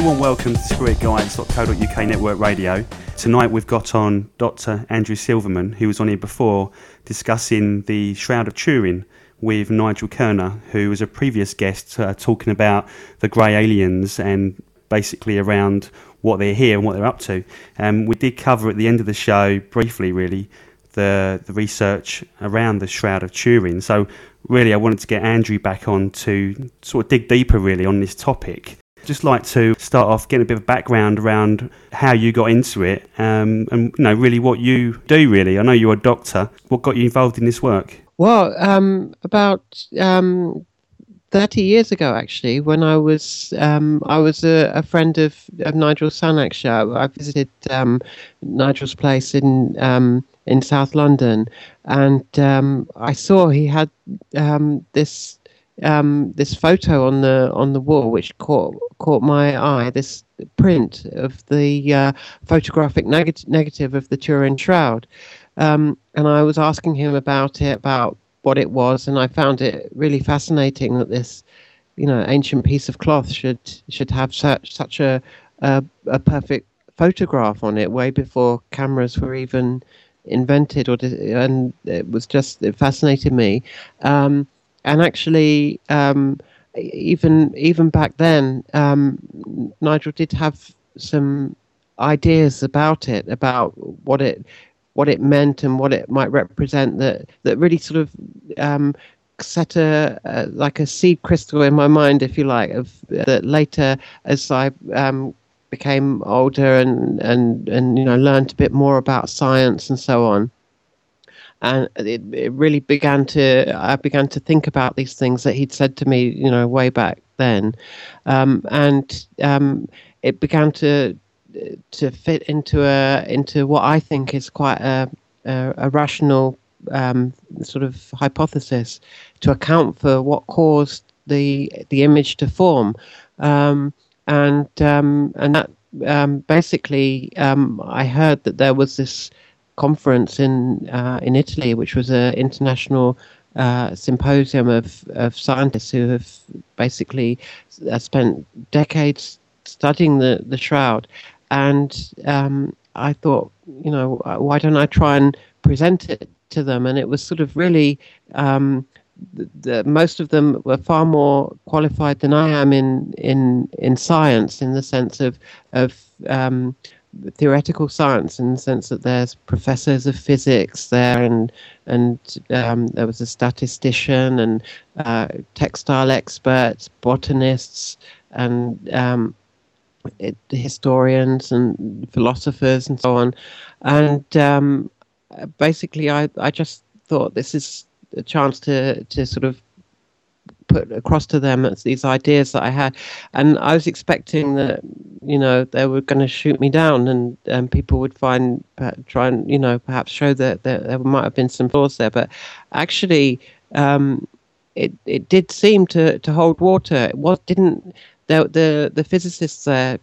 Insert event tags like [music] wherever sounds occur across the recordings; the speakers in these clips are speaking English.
very warm welcome to spiritguides.co.uk network radio. Tonight we've got on Dr. Andrew Silverman, who was on here before discussing the Shroud of Turin with Nigel Kerner, who was a previous guest uh, talking about the grey aliens and basically around what they're here and what they're up to. Um, we did cover at the end of the show briefly, really, the the research around the Shroud of Turin. So really, I wanted to get Andrew back on to sort of dig deeper, really, on this topic. Just like to start off getting a bit of background around how you got into it, um, and you know really what you do. Really, I know you're a doctor. What got you involved in this work? Well, um, about um, 30 years ago, actually, when I was um, I was a, a, friend of, of Nigel Sanak's show. I visited um, Nigel's place in um, in South London, and I saw he had this um, this photo on the on the wall, which caught caught my eye. This print of the uh, photographic neg- negative of the Turin Shroud, and I was asking him about it, about what it was, and I found it really fascinating that this, you know, ancient piece of cloth should should have such such a a, a perfect photograph on it way before cameras were even invented, or and it was just it fascinated me, um, and actually. Um, even even back then, um, Nigel did have some ideas about it, about what it what it meant and what it might represent that that really sort of um, set a, a, like a seed crystal in my mind, if you like, of that later as I um, became older and and and you know learned a bit more about science and so on. And it, it really began to I began to think about these things that he'd said to me, you know, way back then, um, and um, it began to to fit into a into what I think is quite a a, a rational um, sort of hypothesis to account for what caused the the image to form, um, and um, and that um, basically I heard that there was this conference in uh, in Italy, which was an international uh, symposium of, of scientists who have basically uh, spent decades studying the, the shroud and um, I thought, you know, why don't I try and present it to them? And it was sort of really, um, the, the, most of them were far more qualified than I am in in in science, in the sense of of um, theoretical science, in the sense that there's professors of physics there, and and um, there was a statistician and uh, textile experts, botanists, and um, it, historians and philosophers and so on. And um, basically, I, I just thought this is a chance to, to sort of put across to them these ideas that I had. And I was expecting that, you know, they were going to shoot me down and, and people would find, try and, you know, perhaps show that, that there might have been some flaws there. But actually, um, it, it did seem to, to hold water. What didn't the the, the physicists there,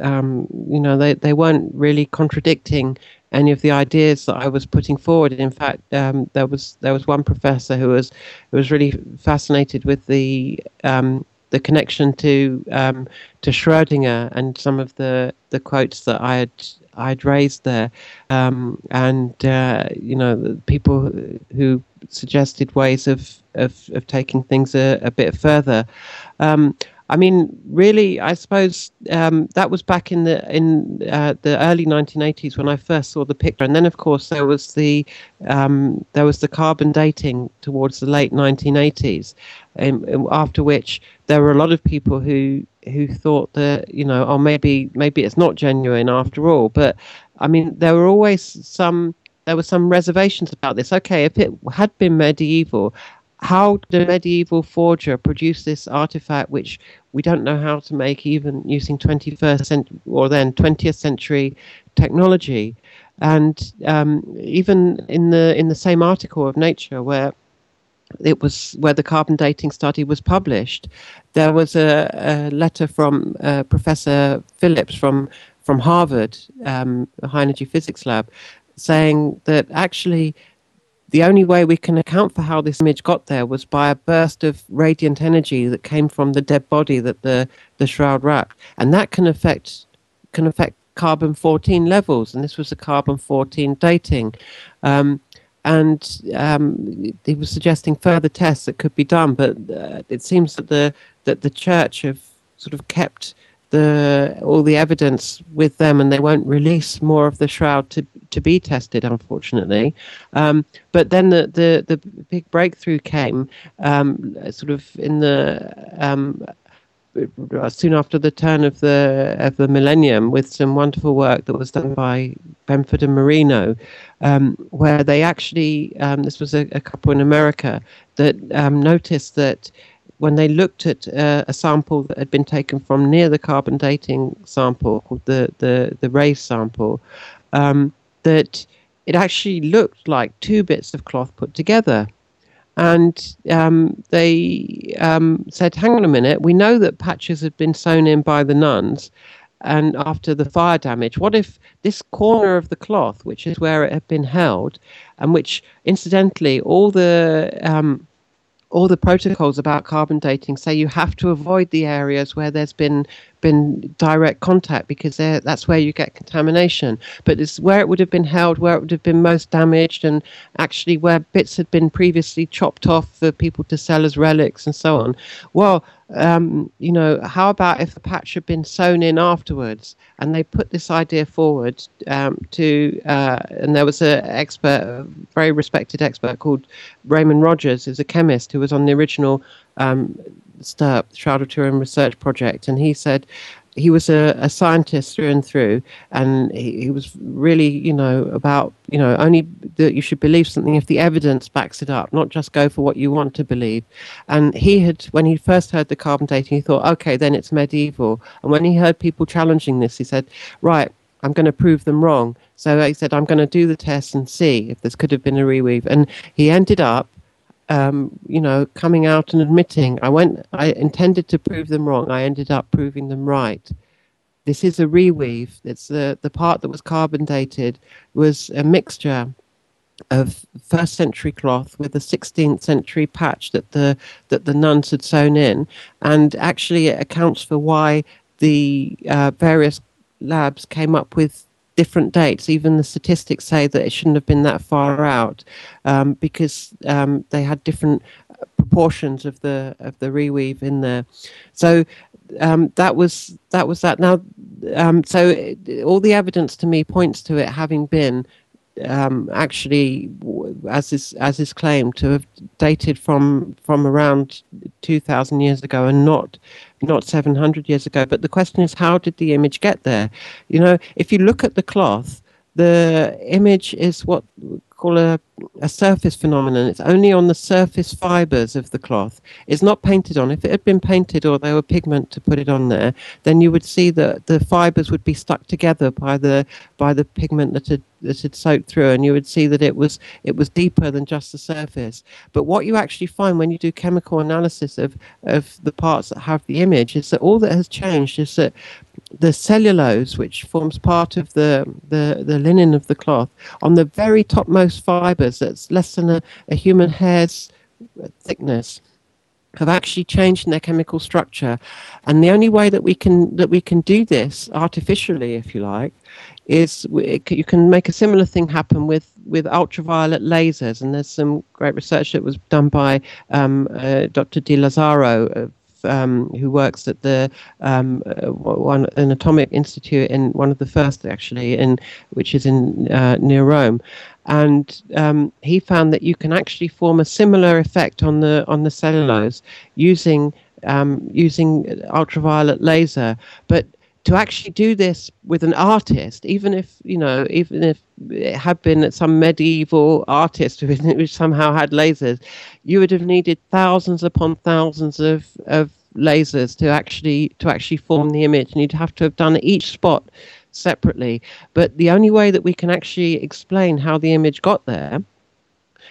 um, you know, they, they weren't really contradicting any of the ideas that I was putting forward. In fact, um, there was there was one professor who was who was really fascinated with the um, the connection to um, to Schrödinger and some of the, the quotes that I had I had raised there, um, and uh, you know, people who suggested ways of of, of taking things a, a bit further. I mean, really, I suppose um, that was back in the in uh, the early 1980s when I first saw the picture, and then of course there was the um, there was the carbon dating towards the late 1980s, um, after which there were a lot of people who who thought that you know, oh maybe maybe it's not genuine after all. But I mean, there were always some there were some reservations about this. Okay, if it had been medieval, how a medieval forger produce this artifact which we don't know how to make even using 21st century or then 20th century technology. And um, even in the in the same article of nature where it was where the carbon dating study was published there was a, a letter from uh, professor phillips from from harvard um, high energy physics lab saying that actually the only way we can account for how this image got there was by a burst of radiant energy that came from the dead body that the, the shroud wrapped. And that can affect can affect carbon 14 levels, and this was a carbon 14 dating. Um, and um, he was suggesting further tests that could be done, but uh, it seems that the that the church have sort of kept the all the evidence with them, and they won't release more of the shroud to to be tested, unfortunately. Um, but then the, the the big breakthrough came, um, sort of in the um, soon after the turn of the of the millennium, with some wonderful work that was done by Benford and Marino, um, where they actually um, this was a, a, couple in America that um, noticed that when they looked at uh, a sample that had been taken from near the carbon dating sample, called the the the Raes sample, um, that it actually looked like two bits of cloth put together and um, they um, said, "Hang on a minute. We know that patches had been sewn in by the nuns, and after the fire damage, what if this corner of the cloth, which is where it had been held, and which, incidentally, all the um, all the protocols about carbon dating say you have to avoid the areas where there's been been direct contact because that's where you get contamination. But it's where it would have been held, where it would have been most damaged, and actually where bits had been previously chopped off for people to sell as relics and so on. Well, um, you know, how about if the patch had been sewn in afterwards? And they put this idea forward um, to, uh, and there was an expert, a very respected expert called Raymond Rogers, who's a chemist who was on the original um, STURP, Shroud of Turin Research Project, and he said he was a, a scientist through and through, and he, he, was really, you know, about, you know, only that you should believe something if the evidence backs it up, not just go for what you want to believe. And he had, when he first heard the carbon dating, he thought, okay, then it's medieval. And when he heard people challenging this, he said, right, I'm going to prove them wrong. So he said, I'm going to do the test and see if this could have been a reweave. And he ended up um, you know, coming out and admitting, I went, I intended to prove them wrong. I ended up proving them right. This is a reweave. It's the, the part that was carbon dated was a mixture of first century cloth with a 16th century patch that the that the nuns had sewn in, and actually it accounts for why the uh, various labs came up with different dates. Even the statistics say that it shouldn't have been that far out um, because um, they had different uh, proportions of the of the reweave in there. So um, that was that was that. Now, um, so it, all the evidence to me points to it having been um, actually, as is as is claimed, to have dated from from around two thousand years ago, and not not seven hundred years ago. But the question is, how did the image get there? You know, if you look at the cloth, the image is what we call a, a surface phenomenon. It's only on the surface fibers of the cloth. It's not painted on. If it had been painted or there were pigment to put it on there, then you would see that the fibers would be stuck together by the by the pigment that had that had soaked through, and you would see that it was it was deeper than just the surface. But what you actually find when you do chemical analysis of of the parts that have the image is that all that has changed is that the cellulose, which forms part of the, the, the linen of the cloth, on the very topmost fibers, that's less than a, a human hair's thickness, have actually changed in their chemical structure. And the only way that we can that we can do this artificially, if you like, is you can make a similar thing happen with with ultraviolet lasers. And there's some great research that was done by um, uh, Dr. Di Lazzaro um, who works at the um, uh, one an atomic institute in one of the first actually in which is in uh, near Rome, and um, he found that you can actually form a similar effect on the on the cellulose using um, using ultraviolet laser, but to actually do this with an artist, even if you know, even if it had been some medieval artist who [laughs] somehow had lasers, you would have needed thousands upon thousands of, of lasers to actually to actually form the image, and you'd have to have done each spot separately. But the only way that we can actually explain how the image got there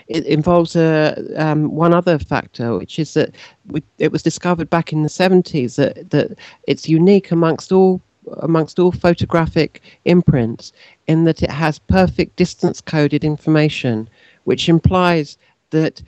it involves a, um, one other factor, which is that we, it was discovered back in the 70s that, that it's unique amongst all amongst all photographic imprints in that it has perfect distance coded information which implies that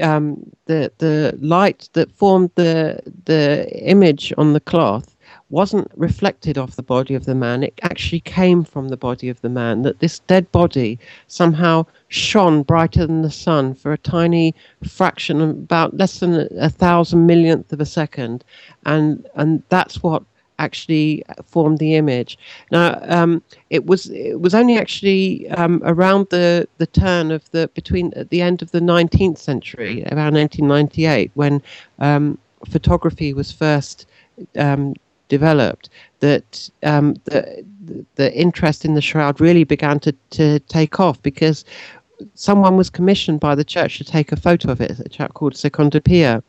um, the the light that formed the the image on the cloth wasn't reflected off the body of the man. It actually came from the body of the man. That this dead body somehow shone brighter than the sun for a tiny fraction, about less than a thousand millionth of a second, and and that's what actually formed the image. Now, um, it was it was only actually um, around the, the turn of the between at the end of the 19th century, around 1998, when um, photography was first um, developed, that um, the, the interest in the shroud really began to, to take off because someone was commissioned by the church to take a photo of it, a chap called Secondo Pia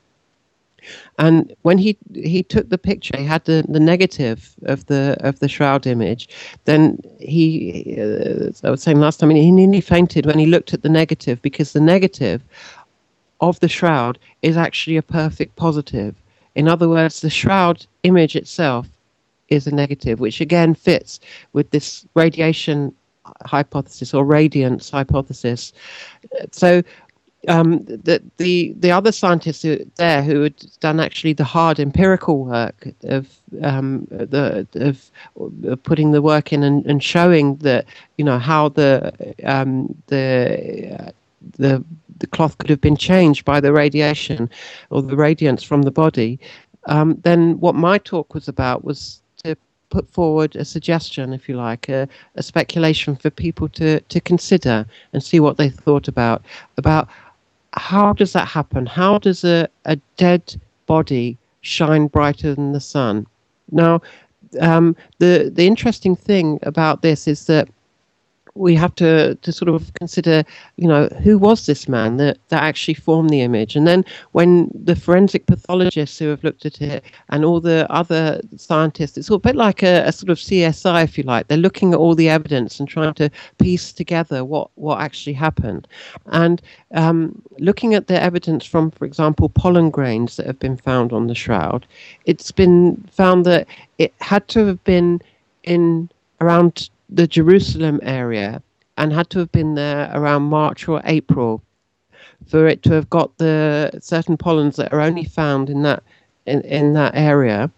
and when he he took the picture, he had the, the negative of the of the shroud image. Then he, uh, I was saying last time, he nearly fainted when he looked at the negative because the negative of the shroud is actually a perfect positive. In other words, the shroud image itself is a negative, which again fits with this radiation hypothesis or radiance hypothesis. So um, the, the the other scientists there who had done actually the hard empirical work of um, the of, of, putting the work in and, and showing that you know how the um, the uh, the the cloth could have been changed by the radiation or the radiance from the body. Um, then what my talk was about was to put forward a suggestion, if you like, a, a speculation for people to to consider and see what they thought about about how does that happen? How does a, a dead body shine brighter than the sun? Now, um, the the interesting thing about this is that we have to, to sort of consider, you know, who was this man that, that actually formed the image? And then when the forensic pathologists who have looked at it and all the other scientists, it's a bit like a, a sort of CSI, if you like. They're looking at all the evidence and trying to piece together what, what actually happened. And um, looking at the evidence from, for example, pollen grains that have been found on the shroud, it's been found that it had to have been in around the Jerusalem area and had to have been there around March or April for it to have got the certain pollens that are only found in that in, in that area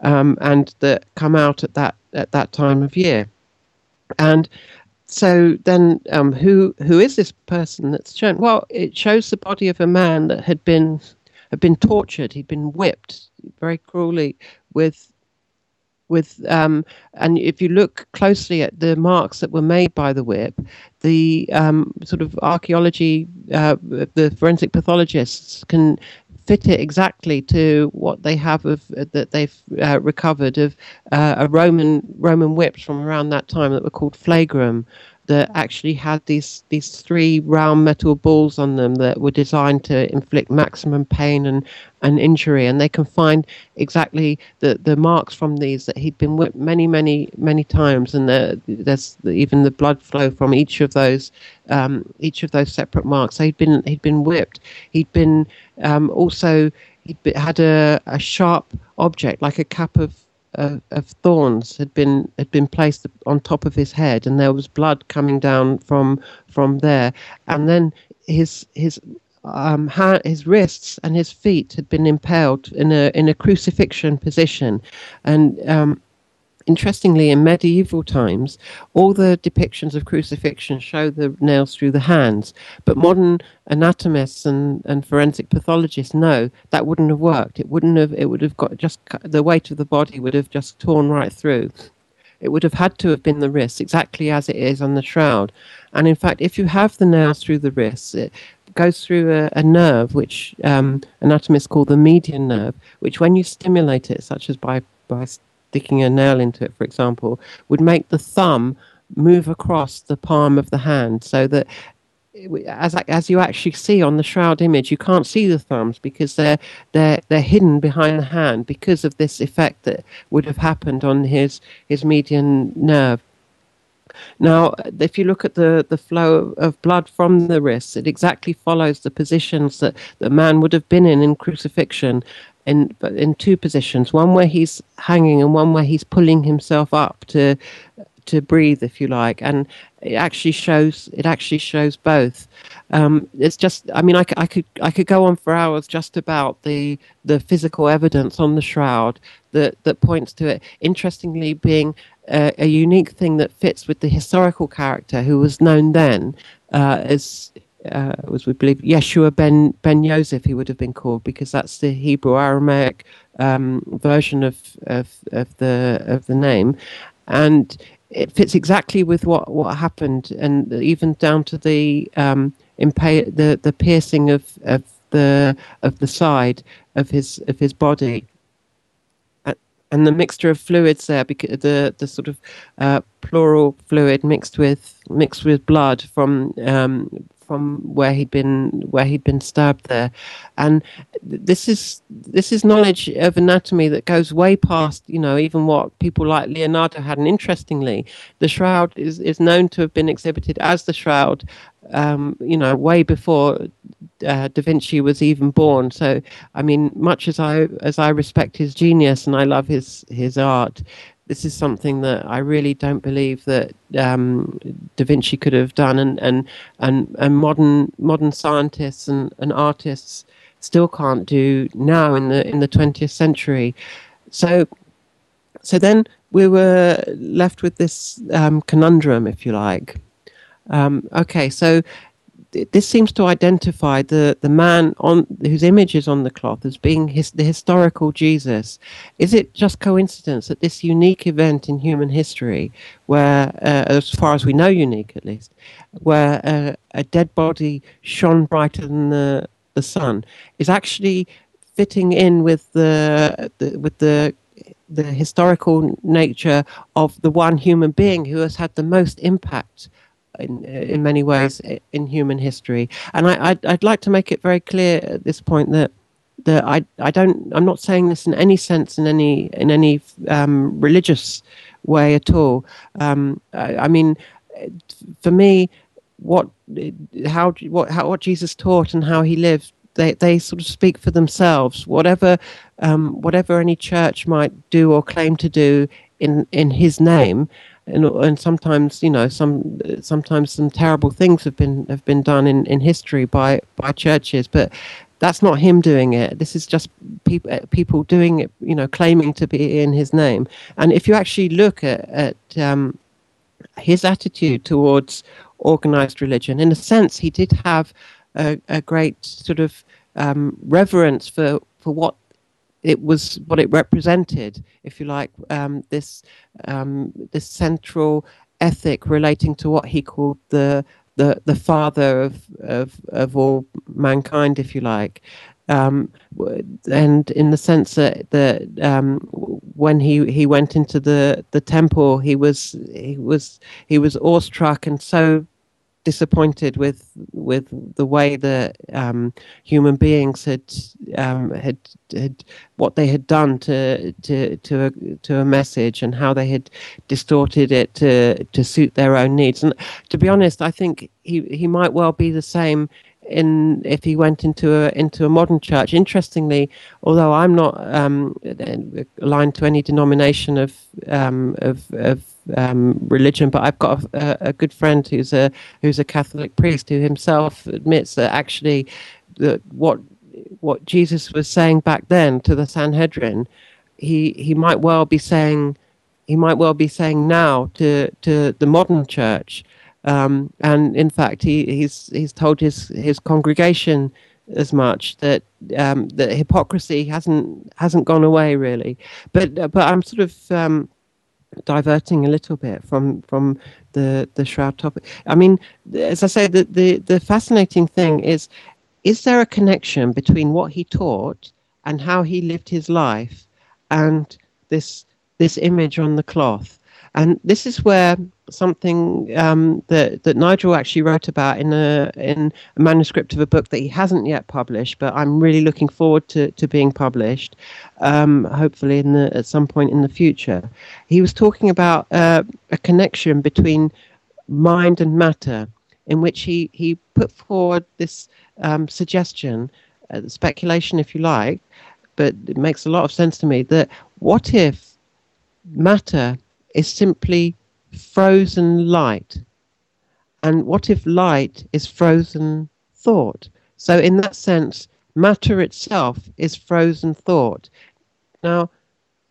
um, and that come out at that at that time of year. And so then um, who who is this person that's shown? Well, it shows the body of a man that had been had been tortured. He'd been whipped very cruelly with with um, and if you look closely at the marks that were made by the whip, the um, sort of archaeology, uh, the forensic pathologists can fit it exactly to what they have of uh, that they've uh, recovered of uh, a Roman Roman whips from around that time that were called flagrum, that actually had these these three round metal balls on them that were designed to inflict maximum pain and, and injury. And they can find exactly the, the marks from these that he'd been whipped many many many times. And the, there's even the blood flow from each of those um, each of those separate marks. So he'd been he'd been whipped. He'd been um, also he'd had a, a sharp object like a cap of of, of thorns had been had been placed on top of his head, and there was blood coming down from from there. And then his his um, his wrists and his feet had been impaled in a in a crucifixion position, and um, Interestingly, in medieval times, all the depictions of crucifixion show the nails through the hands, but modern anatomists and, and forensic pathologists know that wouldn't have worked. It wouldn't have. It would have got just the weight of the body would have just torn right through. It would have had to have been the wrist, exactly as it is on the shroud. And in fact, if you have the nails through the wrists, it goes through a, a nerve, which um, anatomists call the median nerve, which when you stimulate it, such as by by sticking a nail into it, for example, would make the thumb move across the palm of the hand so that as as you actually see on the shroud image, you can't see the thumbs because they're they're they're hidden behind the hand because of this effect that would have happened on his his median nerve. Now, if you look at the, the flow of blood from the wrists, it exactly follows the positions that the man would have been in in crucifixion in in two positions one where he's hanging and one where he's pulling himself up to to breathe, if you like, and it actually shows it actually shows both. Um, it's just, I mean, I, I, could I could go on for hours just about the the physical evidence on the shroud that that points to it. Interestingly, being a, a unique thing that fits with the historical character who was known then uh, as uh, was we believe Yeshua ben ben Yosef he would have been called because that's the Hebrew Aramaic um, version of, of of the of the name, and it fits exactly with what what happened, and even down to the um, impa- the the piercing of of the of the side of his of his body and the mixture of fluids there, because the the sort of uh, pleural fluid mixed with mixed with blood from um, from where he'd been where he'd been stabbed there, and this is this is knowledge of anatomy that goes way past you know even what people like Leonardo had. And interestingly, the shroud is is known to have been exhibited as the shroud, um, you know, way before uh, Da Vinci was even born. So, I mean, much as I as I respect his genius and I love his his art, this is something that I really don't believe that um, Da Vinci could have done, and and and, and modern modern scientists and, and artists still can't do now in the in the 20th century. So, so then we were left with this um, conundrum, if you like. Um, okay, so this seems to identify the, the man on whose image is on the cloth as being his, the historical Jesus. Is it just coincidence that this unique event in human history, where, uh, as far as we know, unique at least, where uh, a dead body shone brighter than the, the sun, is actually fitting in with the, the with the the historical nature of the one human being who has had the most impact in, in many ways in human history. And I, I'd, I'd like to make it very clear at this point that that I, I don't I'm not saying this in any sense in any in any um, religious way at all. Um, I, I, mean, for me, what how what how what Jesus taught and how he lived. They, they sort of speak for themselves. Whatever, um, whatever any church might do or claim to do in in his name, and and sometimes you know some sometimes some terrible things have been have been done in, in history by by churches, but that's not him doing it. This is just people people doing it, you know, claiming to be in his name. And if you actually look at at um, his attitude towards organized religion, in a sense, he did have a, a great sort of um, reverence for for what it was what it represented, if you like, um, this um, this central ethic relating to what he called the the the father of of of all mankind, if you like. Um, and in the sense that, that um, when he, he went into the, the temple, he was he was he was awestruck and so disappointed with with the way that um, human beings had um, had had what they had done to to to a, to a message and how they had distorted it to to suit their own needs. And to be honest, I think he he might well be the same in if he went into a into a modern church. Interestingly, although I'm not um, aligned to any denomination of um, of, of um, religion, but I've got a, a, good friend who's a who's a Catholic priest who himself admits that actually that what what Jesus was saying back then to the Sanhedrin, he he might well be saying he might well be saying now to to the modern church um, and in fact, he, he's he's told his his congregation as much that um, that hypocrisy hasn't hasn't gone away really. But but I'm sort of um, diverting a little bit from from the the shroud topic. I mean, as I say, the, the the fascinating thing is is there a connection between what he taught and how he lived his life and this this image on the cloth? And this is where something um, that that Nigel actually wrote about in a in a manuscript of a book that he hasn't yet published, but I'm really looking forward to, to being published, um, hopefully in the at some point in the future. He was talking about uh, a connection between mind and matter, in which he he put forward this um, suggestion, uh, speculation, if you like, but it makes a lot of sense to me that what if matter is simply frozen light? And what if light is frozen thought? So, in that sense, matter itself is frozen thought. Now,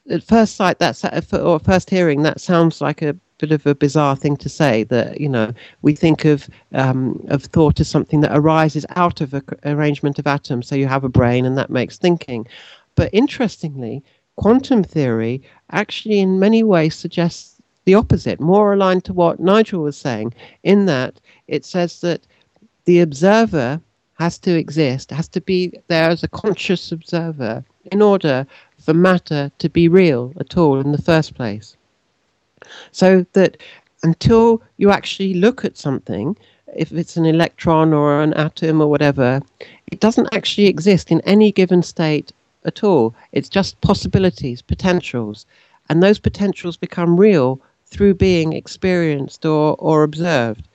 at first sight, that's or first hearing, that sounds like a bit of a bizarre thing to say. That you know, we think of um, of thought as something that arises out of an arrangement of atoms. So you have a brain, and that makes thinking. But interestingly, quantum theory actually, in many ways, suggests the opposite, more aligned to what Nigel was saying. In that, it says that the observer has to exist, has to be there as a conscious observer in order for matter to be real at all in the first place. So that until you actually look at something, if it's an electron or an atom or whatever, it doesn't actually exist in any given state at all. It's just possibilities, potentials. And those potentials become real through being experienced or, or observed.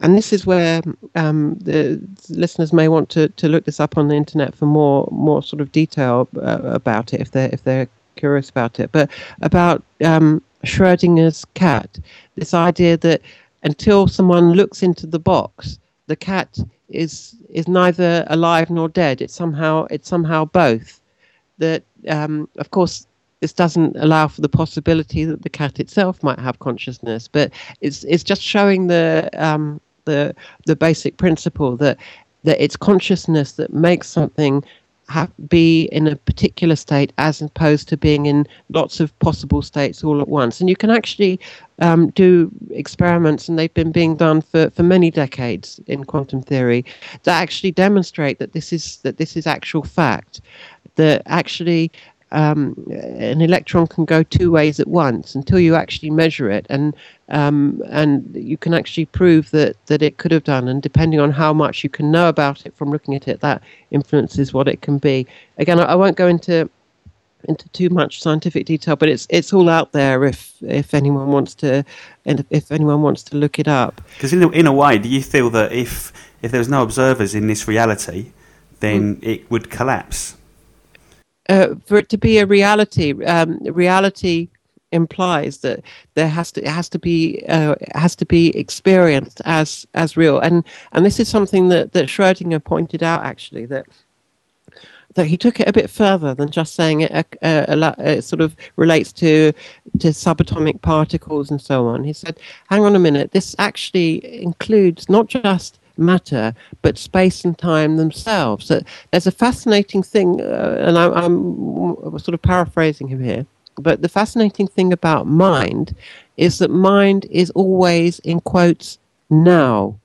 And this is where um, the listeners may want to, to look this up on the internet for more more sort of detail uh, about it if they're if they're curious about it. But about um, Schrödinger's cat, this idea that until someone looks into the box, the cat is is neither alive nor dead. It's somehow it's somehow both. That um, of course this doesn't allow for the possibility that the cat itself might have consciousness, but it's it's just showing the um, the the basic principle that that it's consciousness that makes something have, be in a particular state as opposed to being in lots of possible states all at once. And you can actually um, do experiments, and they've been being done for, for many decades in quantum theory, that actually demonstrate that this is that this is actual fact. That actually um, an electron can go two ways at once until you actually measure it, and um, and you can actually prove that that it could have done. And depending on how much you can know about it from looking at it, that influences what it can be. Again, I, I won't go into into too much scientific detail, but it's it's all out there if if anyone wants to, and if anyone wants to look it up. Because in a, in a way, do you feel that if if there was no observers in this reality, then mm. it would collapse? Uh, for it to be a reality, um, reality implies that there has to it has to be uh, has to be experienced as as real, and and this is something that that Schrödinger pointed out actually that that he took it a bit further than just saying it, uh, uh, it sort of relates to to subatomic particles and so on. He said, "Hang on a minute. This actually includes not just matter, but space and time themselves. So there's a fascinating thing, uh, and I, I'm sort of paraphrasing him here, but the fascinating thing about mind is that mind is always, in quotes, now.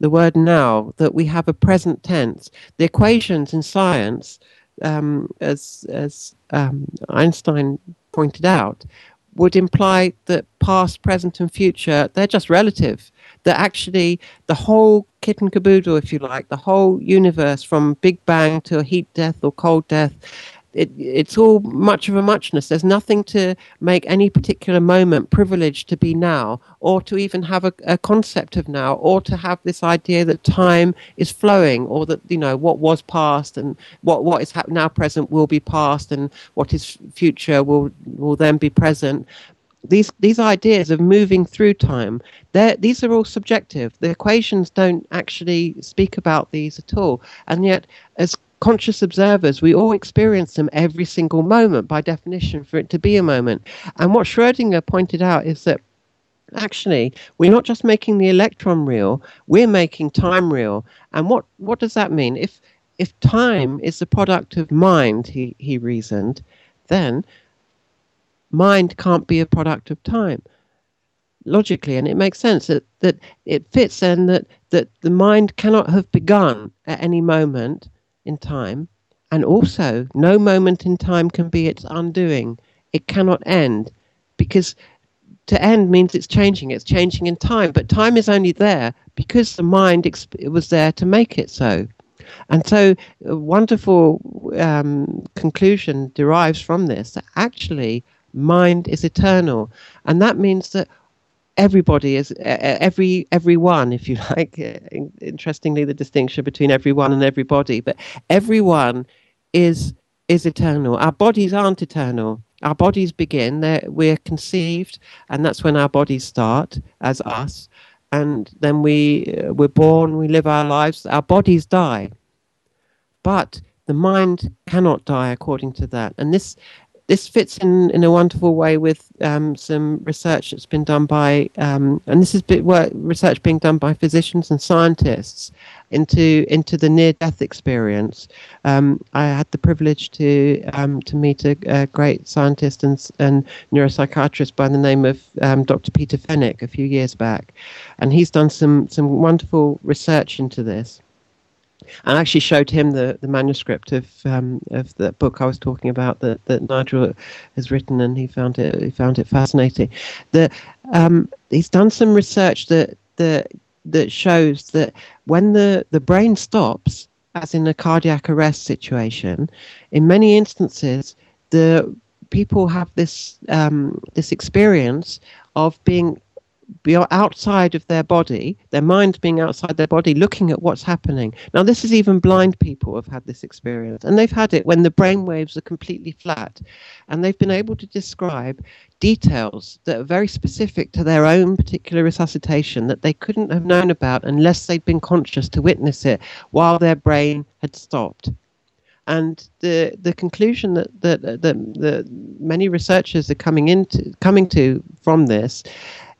The word now, that we have a present tense. The equations in science, um, as, as um, Einstein pointed out, would imply that past, present, and future, they're just relative that actually the whole kit and caboodle, if you like, the whole universe from Big Bang to heat death or cold death, it, it's all much of a muchness. There's nothing to make any particular moment privileged to be now, or to even have a, a, concept of now, or to have this idea that time is flowing, or that you know what was past and what what is now present will be past, and what is future will will then be present these these ideas of moving through time these are all subjective. The equations don't actually speak about these at all. And yet as conscious observers we all experience them every single moment by definition for it to be a moment. And what schrodinger pointed out is that actually we're not just making the electron real we're making time real and what what does that mean? If if time is the product of mind he he reasoned then mind can't be a product of time logically and it makes sense that, that it fits then that, that the mind cannot have begun at any moment in time and also no moment in time can be its undoing. It cannot end because to end means it's changing it's changing in time but time is only there because the mind exp- was there to make it so. And so a wonderful um, conclusion derives from this that actually mind is eternal and that means that everybody is every everyone if you [laughs] like interestingly the distinction between everyone and everybody but everyone is is eternal our bodies aren't eternal our bodies begin, we're conceived, and that's when our bodies start as us. And then we, uh, we're born, we live our lives, our bodies die. But the mind cannot die according to that. And this this fits in in a wonderful way with um, some research that's been done by, um, and this is work, research being done by physicians and scientists into into the near death experience. Um, I had the privilege to um, to meet a, a, great scientist and, and neuropsychiatrist by the name of um, Dr. Peter Fenwick a few years back, and he's done some some wonderful research into this and I actually showed him the, the manuscript of um, of the book I was talking about that, that Nigel has written, and he found it he found it fascinating. The um, he's done some research that that that shows that when the, the brain stops, as in a cardiac arrest situation, in many instances the people have this um, this experience of being be outside of their body, their mind being outside their body, looking at what's happening. Now, this is even blind people have had this experience, and they've had it when the brain waves are completely flat, and they've been able to describe details that are very specific to their own particular resuscitation that they couldn't have known about unless they'd been conscious to witness it while their brain had stopped. And the the conclusion that that, that, that many researchers are coming into coming to from this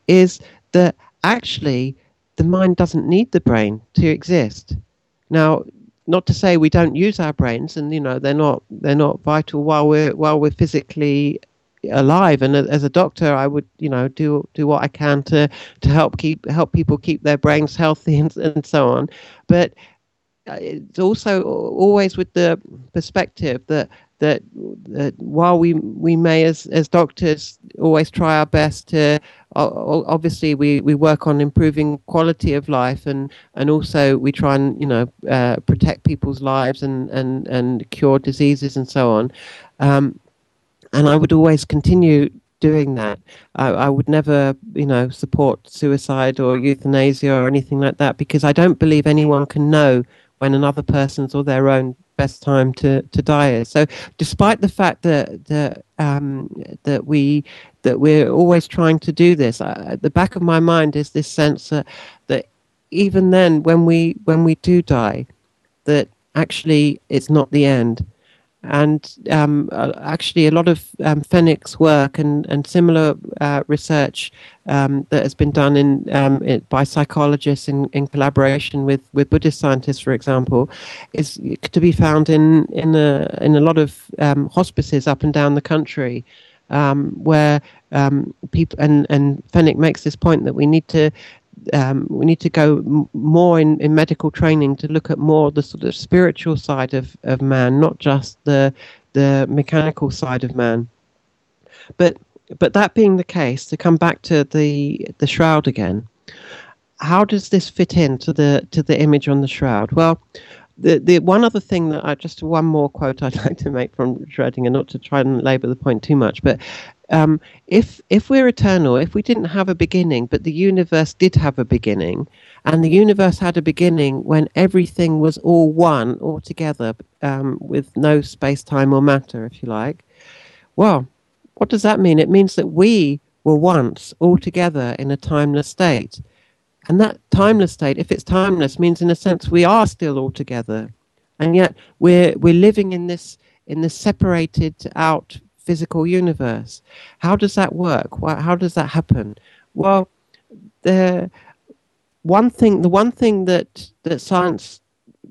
is that actually the mind doesn't need the brain to exist. Now, not to say we don't use our brains, and you know they're not they're not vital while we're while we're physically alive. And as a doctor, I would you know do do what I can to to help keep help people keep their brains [laughs] healthy and and so on. But uh, it's also always with the perspective that that, that while we we may as as doctors always try our best to obviously we, we work on improving quality of life and, and also we try and you know uh, protect people's lives and, and, and cure diseases and so on. Um, and I would always continue doing that. I, I would never you know support suicide or euthanasia or anything like that because I don't believe anyone can know when another person's or their own best time to, to die is. So, despite the fact that that um, that we that we're always trying to do this, uh, at the back of my mind is this sense that that even then, when we when we do die, that actually it's not the end and um, uh, actually a lot of um, work and, and similar uh, research um, that has been done in, um, it, by psychologists in, in collaboration with, with Buddhist scientists, for example, is to be found in, in, a, in a lot of um, hospices up and down the country. Um, where people and and Fenwick makes this point that we need to um, we need to go m- more in, in medical training to look at more the sort of spiritual side of, of man, not just the the mechanical side of man. But but that being the case, to come back to the the shroud again, how does this fit into the to the image on the shroud? Well, the the one other thing that I just one more quote I'd [laughs] like to make from Schrödinger, not to try and labour the point too much, but um, if if we're eternal, if we didn't have a beginning, but the universe did have a beginning, and the universe had a beginning when everything was all one, all together, um, with no space, time, or matter, if you like. Well, what does that mean? It means that we were once all together in a timeless state. And that timeless state, if it's timeless, means in a sense we are still all together. And yet we're we're living in this in this separated out physical universe. How does that work? How does that happen? Well, the one thing, the one thing that that science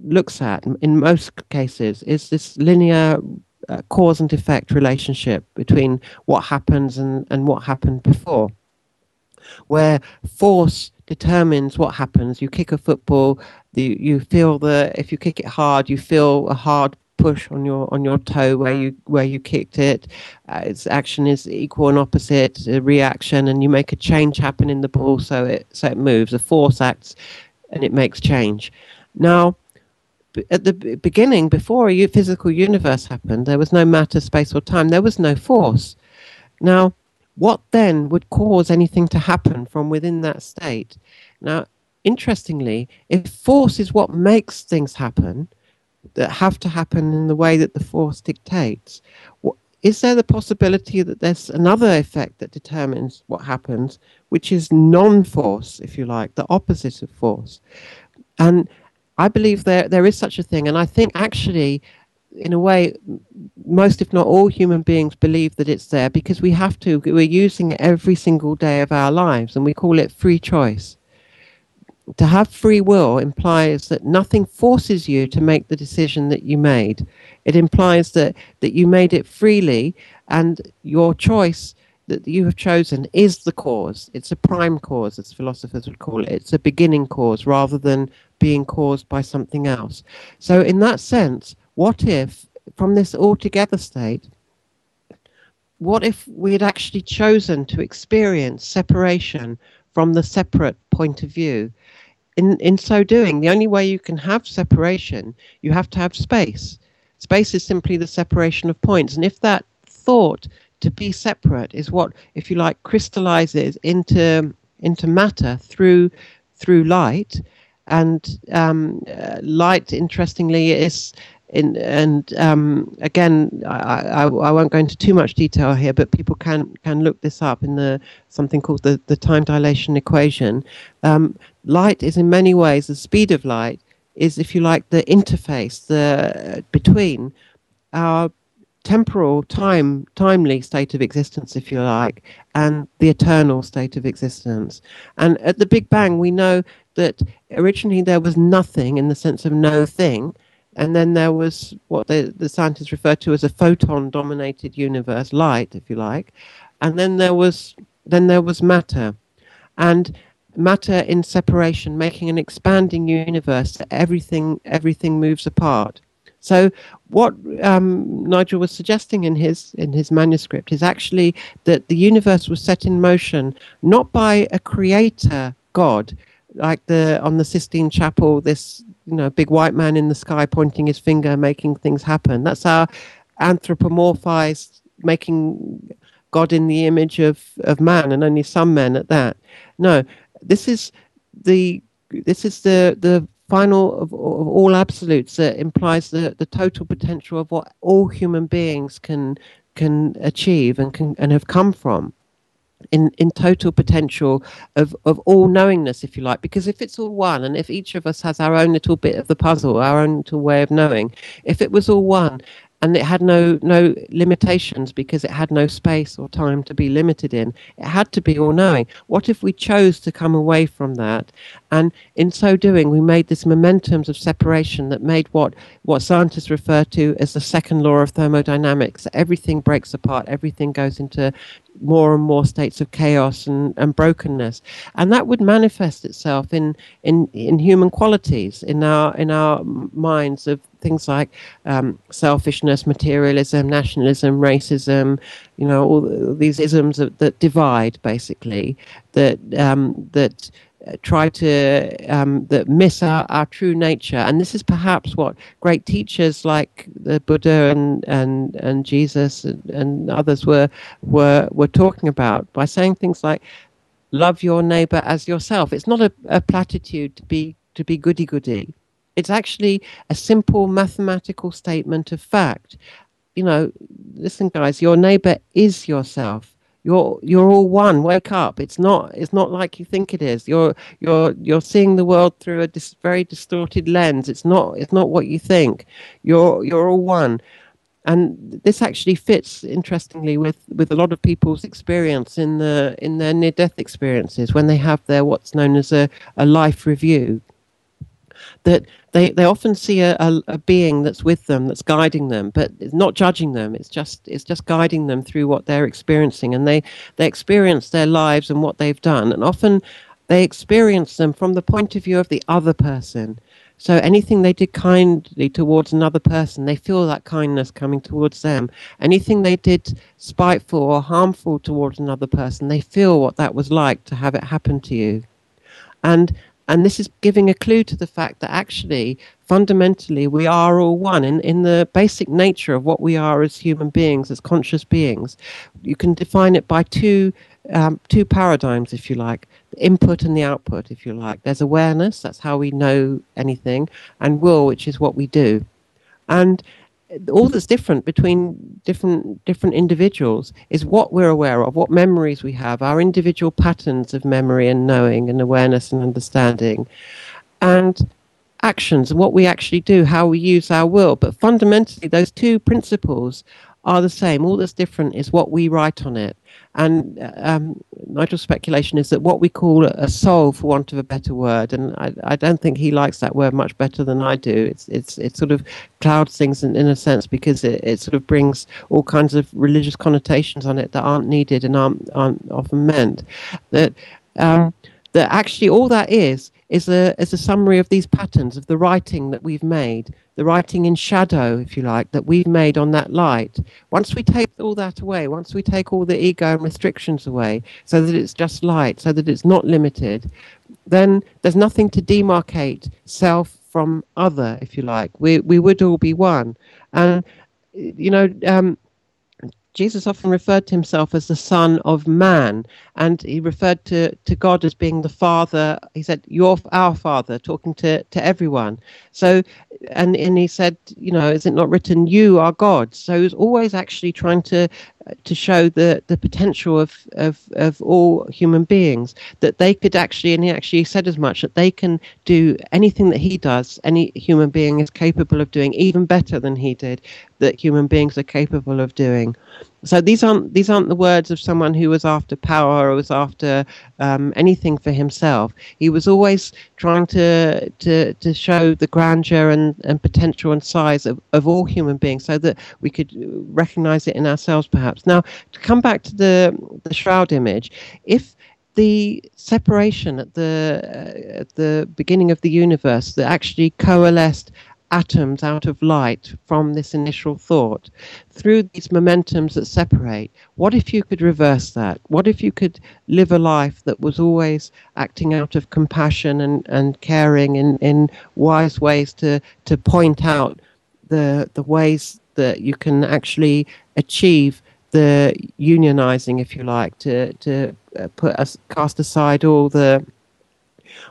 looks at in most cases is this linear uh, cause and effect relationship between what happens and, and what happened before, where force determines what happens. You kick a football, you, you feel the if you kick it hard, you feel a hard push on your on your toe where you where you kicked it. Uh, its action is equal and opposite reaction, and you make a change happen in the ball, so it so it moves. A force acts, and it makes change. Now, at the beginning, before a physical universe happened, there was no matter, space, or time. There was no force. Now, what then would cause anything to happen from within that state? Now, interestingly, if force is what makes things happen, that have to happen in the way that the force dictates. is there the possibility that there's another effect that determines what happens, which is non force, if you like, the opposite of force? And I believe there, there is such a thing. And I think actually, in a way, most, if not all, human beings believe that it's there because we have to. We're using it every single day of our lives, and we call it free choice to have free will implies that nothing forces you to make the decision that you made. It implies that, that you made it freely and your choice that you have chosen is the cause. It's a prime cause, as philosophers would call it. It's a beginning cause rather than being caused by something else. So, in that sense, what if, from this altogether state, what if we had actually chosen to experience separation from the separate point of view? In, in so doing, the only way you can have separation, you have to have space. Space is simply the separation of points. And if that thought to be separate is what, if you like, crystallizes into into matter through through light, and um, uh, light, interestingly, is in, and um, again, I, I, I, won't go into too much detail here, but people can can look this up in the something called the, the time dilation equation. Um, light is in many ways the speed of light is, if you like, the interface the between our temporal time timely state of existence if you like and the eternal state of existence and at the big bang we know that originally there was nothing in the sense of no thing and then there was what the, the scientists refer to as a photon dominated universe light if you like. And then there was then there was matter. And matter in separation making an expanding universe everything everything moves apart. So what um, Nigel was suggesting in his in his manuscript is actually that the universe was set in motion not by a creator God, like the on the Sistine Chapel, this you know big white man in the sky pointing his finger, making things happen. That's our anthropomorphized, making God in the image of of man, and only some men at that. No, this is the this is the the final of, of all absolutes that implies the the total potential of what all human beings can can achieve and can and have come from in, in total potential of, of all knowingness, if you like. Because if it's all one, and if each of us has our own little bit of the puzzle, our own little way of knowing, if it was all one, and it had no no limitations because it had no space or time to be limited in. It had to be all knowing. What if we chose to come away from that, and in so doing, we made this momentums of separation that made what what scientists refer to as the second law of thermodynamics. Everything breaks apart. Everything goes into more and more states of chaos and, and brokenness. And that would manifest itself in, in, in human qualities, in our, in our minds of things like um, selfishness, materialism, nationalism, racism, you know, all these isms that, that divide, basically, that, um, that try to um, that miss our, our true nature. And this is perhaps what great teachers like the Buddha and and, and Jesus and, and others were were were talking about by saying things like, "Love your neighbor as yourself." It's not a, a platitude to be to be goody goody. It's actually a simple mathematical statement of fact. You know, listen, guys, your neighbor is yourself you're you're all one. Wake up. It's not it's not like you think it is. You're you're you're seeing the world through a dis- very distorted lens. It's not it's not what you think. You're you're all one. And this actually fits interestingly with with a lot of people's experience in the in their near death experiences when they have their what's known as a, a life review that they, they often see a, a, a, being that's with them, that's guiding them, but it's not judging them. It's just it's just guiding them through what they're experiencing, and they they experience their lives and what they've done, and often they experience them from the point of view of the other person. So anything they did kindly towards another person, they feel that kindness coming towards them. Anything they did spiteful or harmful towards another person, they feel what that was like to have it happen to you. And and this is giving a clue to the fact that actually, fundamentally, we are all one in, in the basic nature of what we are as human beings, as conscious beings. You can define it by two, um, two paradigms, if you like the input and the output, if you like. There's awareness, that's how we know anything, and will, which is what we do. And all that's different between different different individuals is what we're aware of, what memories we have, our individual patterns of memory and knowing and awareness and understanding, and actions and what we actually do, how we use our will. But fundamentally, those two principles are the same. All that's different is what we write on it. And um, Nigel's speculation is that what we call a soul, for want of a better word, and I, I don't think he likes that word much better than I do. It's it's it sort of clouds things in, in a sense because it, it sort of brings all kinds of religious connotations on it that aren't needed and aren't aren't often meant. That um, that actually all that is is a is a summary of these patterns of the writing that we've made the writing in shadow, if you like, that we've made on that light. Once we take all that away, once we take all the ego and restrictions away, so that it's just light, so that it's not limited, then there's nothing to demarcate self from other, if you like. We we would all be one, and you know. Um, Jesus often referred to himself as the Son of Man, and he referred to, to God as being the Father. He said, "You're our Father," talking to, to everyone. So, and and he said, you know, is it not written, "You are God"? So he was always actually trying to to show the the potential of of of all human beings that they could actually, and he actually said as much that they can do anything that he does. Any human being is capable of doing even better than he did. That human beings are capable of doing. So these aren't these aren't the words of someone who was after power or was after um, anything for himself. He was always trying to to to show the grandeur and, and potential and size of, of all human beings, so that we could recognize it in ourselves. Perhaps now to come back to the the shroud image, if the separation at the uh, at the beginning of the universe that actually coalesced atoms out of light from this initial thought through these momentums that separate. What if you could reverse that? What if you could live a life that was always acting out of compassion and, and caring in, in wise ways to, to point out the, the ways that you can actually achieve the unionizing, if you like, to, to uh, put us, cast aside all the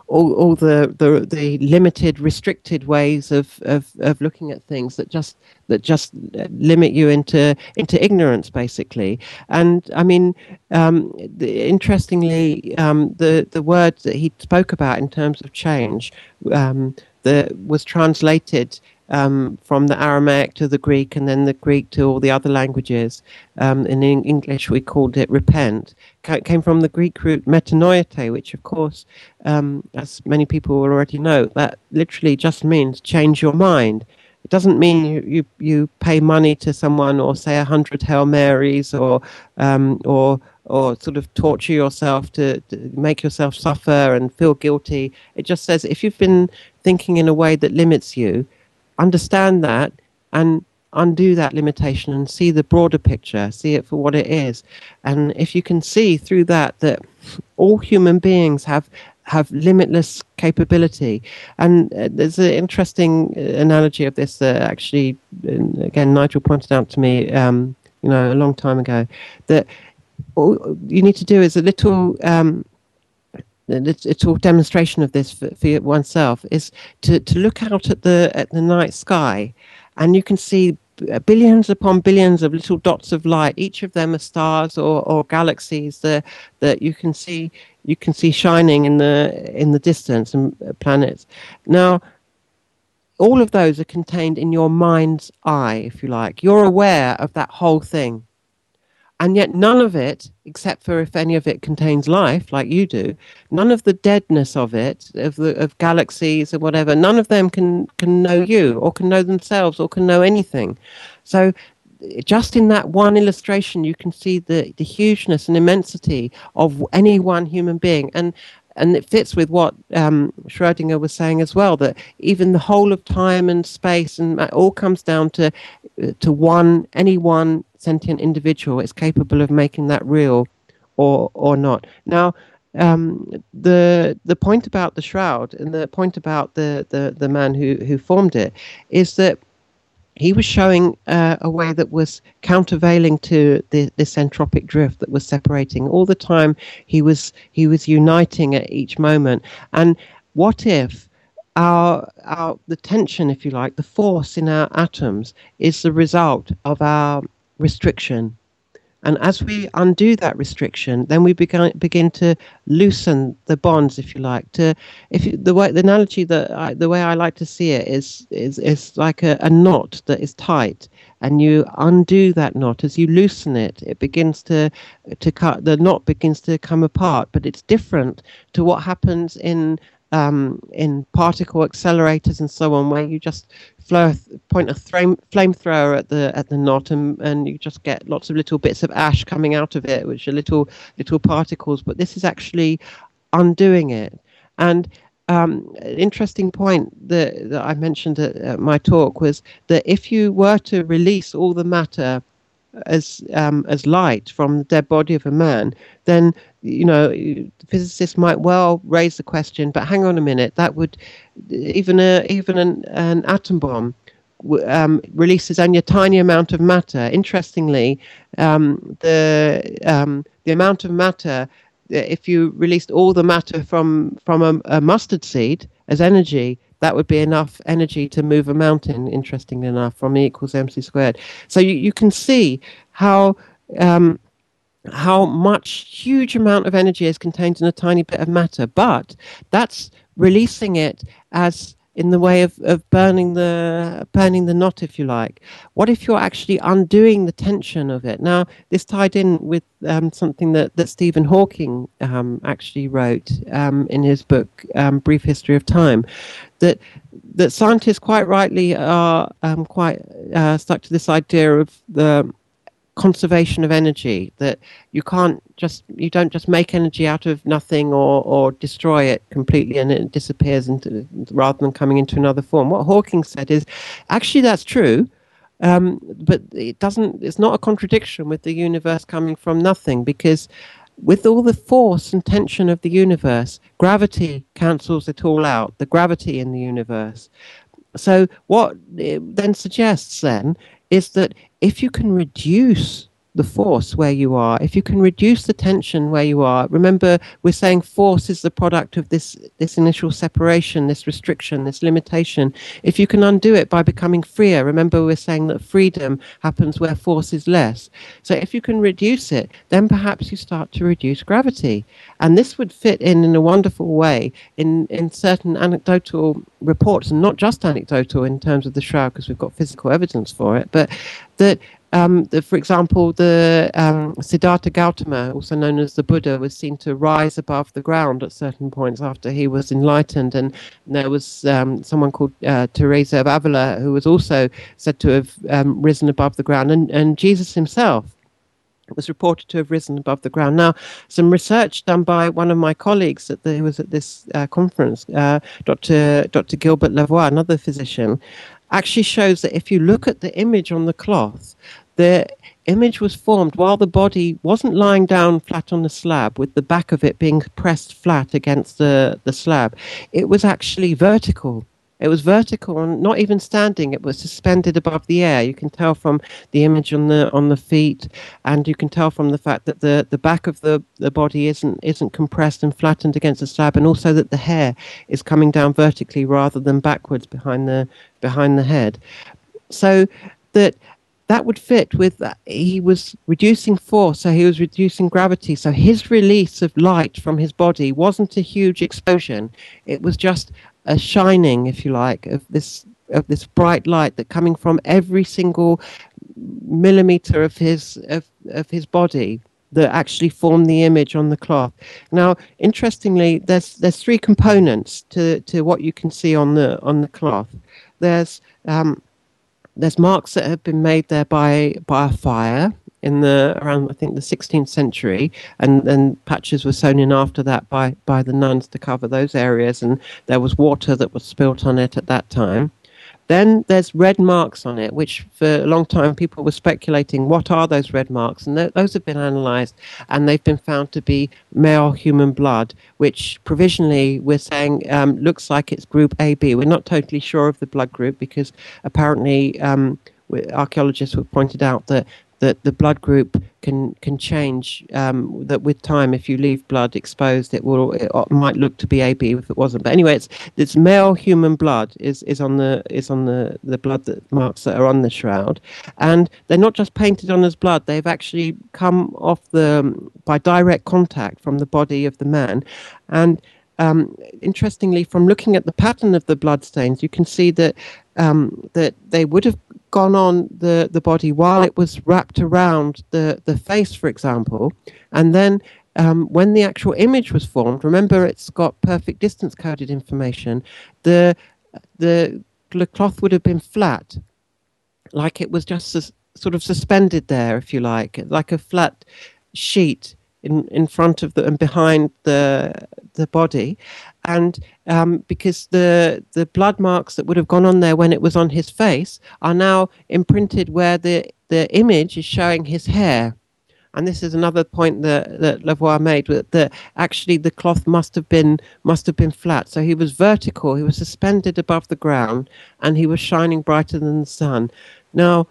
all, all the, the the limited, restricted ways of, of, of looking at things that just that just limit you into into ignorance, basically. And I mean, um, the, interestingly, um, the the word that he spoke about in terms of change, um, that was translated um, from the Aramaic to the Greek and then the Greek to all the other languages. Um, in English, we called it repent. It came from the Greek root metanoete, which, of course, um, as many people will already know, that literally just means change your mind. It doesn't mean you, you, you pay money to someone or say a hundred Hail Marys or um, or or sort of torture yourself to, to, make yourself suffer and feel guilty. It just says if you've been thinking in a way that limits you, understand that and undo that limitation and see the broader picture, see it for what it is. And if you can see through that that all human beings have have limitless capability. And uh, there's an interesting uh, analogy of this that actually, again, Nigel pointed out to me, um, you know, a long time ago, that all you need to do is a little um, it's a demonstration of this for, for oneself is to, to look out at the at the night sky and you can see uh, billions upon billions of little dots of light. Each of them are stars or, or galaxies that that you can see you can see shining in the in the distance and uh, planets. Now all of those are contained in your mind's eye if you like. You're aware of that whole thing and yet none of it except for if any of it contains life like you do none of the deadness of it of the of galaxies or whatever none of them can can know you or can know themselves or can know anything. So just in that one illustration you can see the the hugeness and immensity of any one human being. And and it fits with what um, Schrödinger was saying as well that even the whole of time and space and all comes down to to one any one sentient individual is capable of making that real or or not. Now, um, the the point about the shroud and the point about the the, the man who who formed it is that he was showing uh, a way that was countervailing to the, this entropic drift that was separating all the time. He was he was uniting at each moment. And what if our our the tension, if you like, the force in our atoms is the result of our restriction. And as we undo that restriction, then we begin begin to loosen the bonds, if you like. To if you, the way the analogy that I, the way I like to see it is is is like a, a knot that is tight, and you undo that knot as you loosen it. It begins to to cut the knot begins to come apart, but it's different to what happens in um, in particle accelerators and so on, where you just flow, point a flame, flamethrower at the at the knot, and, and you just get lots of little bits of ash coming out of it, which are little little particles. But this is actually undoing it. And um, interesting point that, that I mentioned at, at my talk was that if you were to release all the matter as um, as light from the dead body of a man, then you know physicists might well raise the question. But hang on a minute, that would even a even an, an atom bomb um, releases only a tiny amount of matter. Interestingly, um, the um, the amount of matter if you released all the matter from from a, a mustard seed as energy that would be enough energy to move a mountain, interestingly enough, from E equals mc squared. So you, you can see how um, how much huge amount of energy is contained in a tiny bit of matter, but that's releasing it as in the way of, of burning the burning the knot, if you like. What if you're actually undoing the tension of it? Now, this tied in with um, something that, that Stephen Hawking um, actually wrote um, in his book um, Brief History of Time, that that scientists quite rightly are um, quite uh, stuck to this idea of the conservation of energy that you can't just you don't just make energy out of nothing or or destroy it completely and it disappears into rather than coming into another form. What hawking said is actually that's true um, but it doesn't it's not a contradiction with the universe coming from nothing because with all the force and tension of the universe gravity cancels it all out the gravity in the universe. So what it then suggests then is that if you can reduce the force where you are, if you can reduce the tension where you are, remember we're saying force is the product of this this initial separation, this restriction, this limitation. If you can undo it by becoming freer, remember we're saying that freedom happens where force is less. So if you can reduce it, then perhaps you start to reduce gravity. And this would fit in in a wonderful way in, in certain anecdotal reports, and not just anecdotal in terms of the shroud, because we've got physical evidence for it, but that um, the, for example, the um, Siddhartha Gautama, also known as the Buddha, was seen to rise above the ground at certain points after he was enlightened. And there was um, someone called uh, Teresa of Avila who was also said to have um, risen above the ground. And, and Jesus himself was reported to have risen above the ground. Now, some research done by one of my colleagues the, who was at this uh, conference, uh, Dr. Dr. Gilbert Lavoie, another physician, actually shows that if you look at the image on the cloth, the image was formed while the body wasn't lying down flat on the slab with the back of it being pressed flat against the, the slab. It was actually vertical. It was vertical and not even standing. It was suspended above the air. You can tell from the image on the on the feet, and you can tell from the fact that the, the back of the, the body isn't isn't compressed and flattened against the slab, and also that the hair is coming down vertically rather than backwards behind the behind the head. So that that would fit with that. He was reducing force, so he was reducing gravity. So his release of light from his body wasn't a huge explosion. It was just a shining, if you like, of this of this bright light that coming from every single millimeter of his of, of his body that actually formed the image on the cloth. Now, interestingly, there's there's three components to, to what you can see on the on the cloth. There's um, there's marks that have been made there by by a fire in the around I think the 16th century, and then patches were sewn in after that by by the nuns to cover those areas, and there was water that was spilt on it at that time. Then there's red marks on it, which for a long time people were speculating what are those red marks, and th- those have been analysed, and they've been found to be male human blood, which provisionally we're saying um, looks like it's group AB. We're not totally sure of the blood group because apparently um, archaeologists have pointed out that that the blood group can can change. Um, that with time, if you leave blood exposed, it will it might look to be AB if it wasn't. But anyway, it's it's male human blood is, is on the is on the, the blood that marks that are on the shroud, and they're not just painted on as blood. They've actually come off the by direct contact from the body of the man, and um, interestingly, from looking at the pattern of the bloodstains, you can see that um, that they would have gone on the, the body while it was wrapped around the, the face, for example, and then um, when the actual image was formed, remember it's got perfect distance coded information. The the the cloth would have been flat, like it was just sus- sort of suspended there, if you like, like a flat sheet in, in front of the and behind the the body, and um, because the the blood marks that would have gone on there when it was on his face are now imprinted where the the image is showing his hair. And this is another point that, that Lavoie made that, actually the cloth must have been must have been flat. So he was vertical, he was suspended above the ground, and he was shining brighter than the sun. Now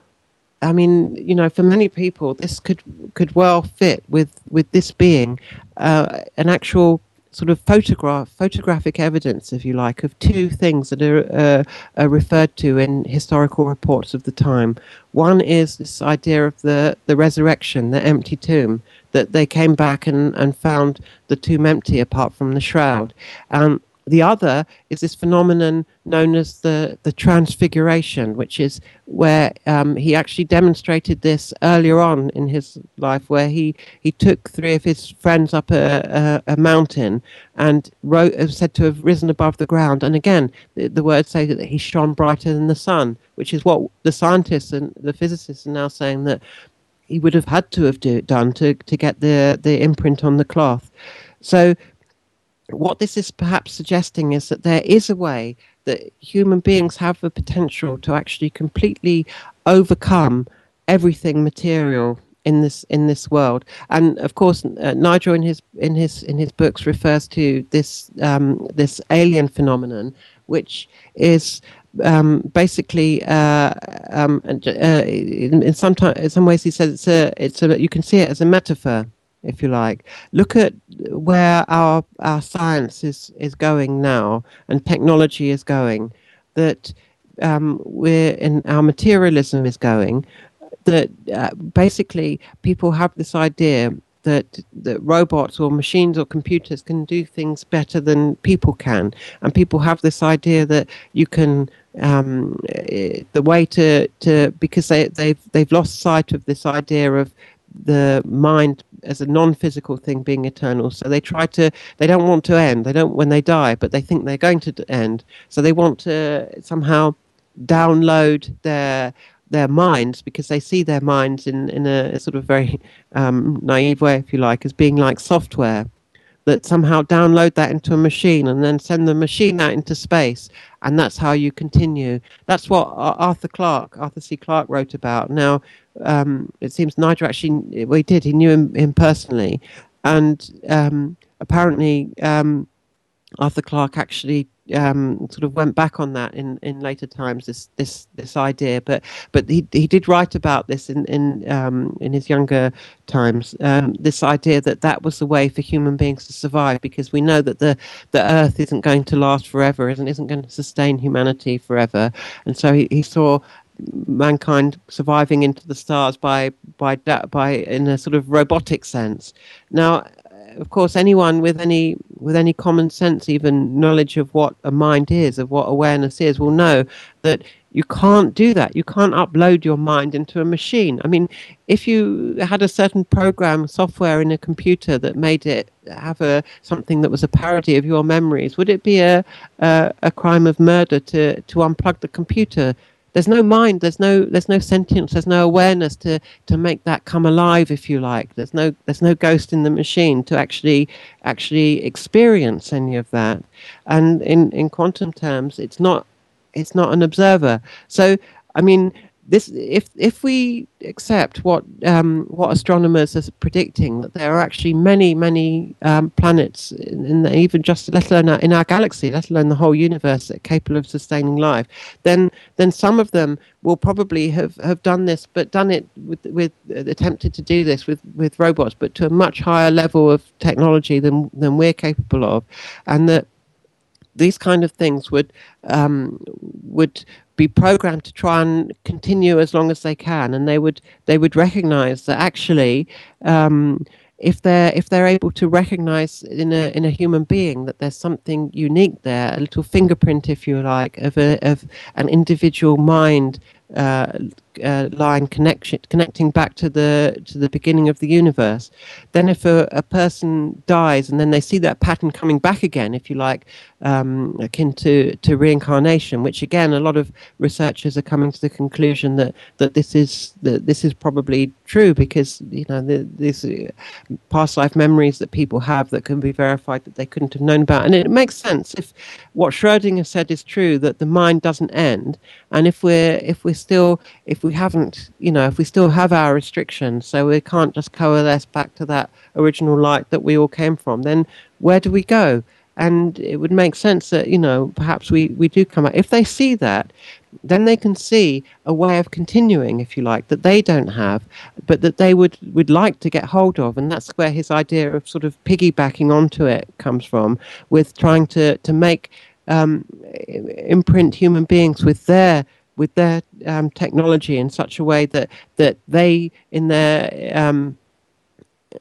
I mean, you know, for many people, this could could well fit with with this being uh, an actual sort of photograph, photographic evidence, if you like, of two things that are, uh, are referred to in historical reports of the time. One is this idea of the the resurrection, the empty tomb, that they came back and, and found the tomb empty apart from the shroud. Um, the other is this phenomenon known as the, the transfiguration, which is where um, he actually demonstrated this earlier on in his life, where he, he took three of his friends up a, a, a mountain and wrote, said to have risen above the ground. And again, the, the words say that he shone brighter than the sun, which is what the scientists and the physicists are now saying that he would have had to have do, done to, to get the, the imprint on the cloth. So what this is perhaps suggesting is that there is a way that human beings have the potential to actually completely overcome everything material in this in this world. And of course uh, Nigel in his in his in his books refers to this um, this alien phenomenon which is um, basically uh, um, uh, in, in some time, in some ways he says it's a it's a you can see it as a metaphor if you like. Look at where our our science is is going now, and technology is going. That um, we're in our materialism is going. That uh, basically people have this idea that that robots or machines or computers can do things better than people can, and people have this idea that you can um, eh, the way to, to because they they've they've lost sight of this idea of the mind as a non-physical thing being eternal. So they try to they don't want to end. They don't when they die but they think they're going to end. So they want to somehow download their their minds because they see their minds in in a, sort of very um, naive way if you like as being like software that somehow download that into a machine and then send the machine out into space. And that's how you continue. That's what arthur clarke arthur c. Clarke wrote about. Now um, it seems Nigel actually, well, he did, he knew him, him personally. And um, apparently, um, Arthur Clarke actually um, sort of went back on that in, in later times. This this this idea, but but he he did write about this in in um, in his younger times. Um, this idea that that was the way for human beings to survive, because we know that the the Earth isn't going to last forever, isn't isn't going to sustain humanity forever, and so he, he saw mankind surviving into the stars by by by in a sort of robotic sense. Now, of course, anyone with any with any common sense, even knowledge of what a mind is, of what awareness is, will know that you can't do that. You can't upload your mind into a machine. I mean, if you had a certain program software in a computer that made it have a something that was a parody of your memories, would it be a a, a crime of murder to to unplug the computer there's no mind there's no there's no sentience there's no awareness to to make that come alive if you like. There's no there's no ghost in the machine to actually actually experience any of that. And in in quantum terms it's not it's not an observer. So i mean this if if we accept what um, what astronomers are predicting that there are actually many many um, planets in, in the, even just let alone our, in our galaxy, let alone the whole universe that are capable of sustaining life, then then some of them will probably have, have done this, but done it with with uh, attempted to do this with, with robots, but to a much higher level of technology than than we're capable of, and that these kind of things would um, would be programmed to try and continue as long as they can, and they would they would recognise that actually. Um, if they're if they're able to recognize in a in a human being that there's something unique there, a little fingerprint, if you like, of a of an individual mind uh, uh, line connection connecting back to the to the beginning of the universe. Then, if a, a person dies and then they see that pattern coming back again, if you like, um, akin to, to reincarnation, which again a lot of researchers are coming to the conclusion that, that this is that this is probably true because you know the, these uh, past life memories that people have that can be verified that they couldn't have known about, and it makes sense. If what Schrödinger said is true that the mind doesn't end, and if we're if we're still if we haven't you know if we still have our restrictions, so we can't just coalesce back to that original light that we all came from, then where do we go? and it would make sense that you know perhaps we we do come out. If they see that then they can see a way of continuing if you like that they don't have but that they would would like to get hold of. And that's where his idea of sort of piggybacking onto it comes from with trying to to make um, imprint human beings with their with their um, technology in such a way that that they in their um,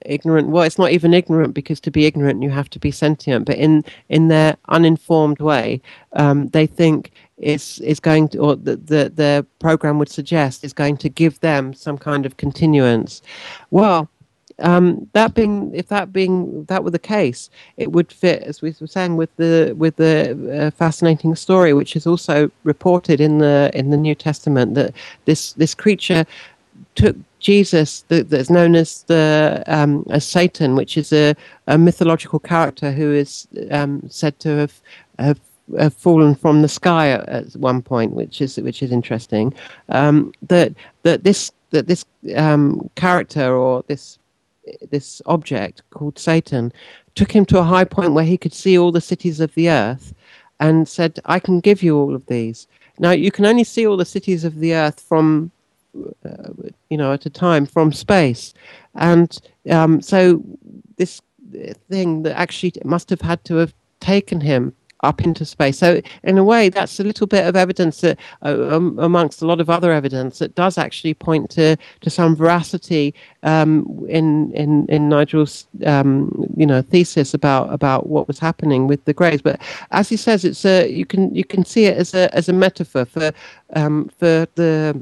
ignorant well it's not even ignorant because to be ignorant you have to be sentient but in in their uninformed way um, they think is is going to or the, the the program would suggest is going to give them some kind of continuance. Well um, that being if that being that were the case it would fit as we were saying with the with the uh, fascinating story which is also reported in the in the new testament that this this creature took Jesus, that's known as the um, as Satan, which is a, a mythological character who is um, said to have, have, have fallen from the sky at, at, one point, which is which is interesting. Um, that that this that this um, character or this this object called Satan took him to a high point where he could see all the cities of the earth, and said, "I can give you all of these." Now you can only see all the cities of the earth from uh, you know, at a time from space. And um, so this thing that actually must have had to have taken him up into space. So, in a way, that's a little bit of evidence that, uh, um, amongst a lot of other evidence, that does actually point to, to some veracity um, in, in in Nigel's um, you know thesis about about what was happening with the Greys. But as he says, it's a you can you can see it as a as a metaphor for um, for the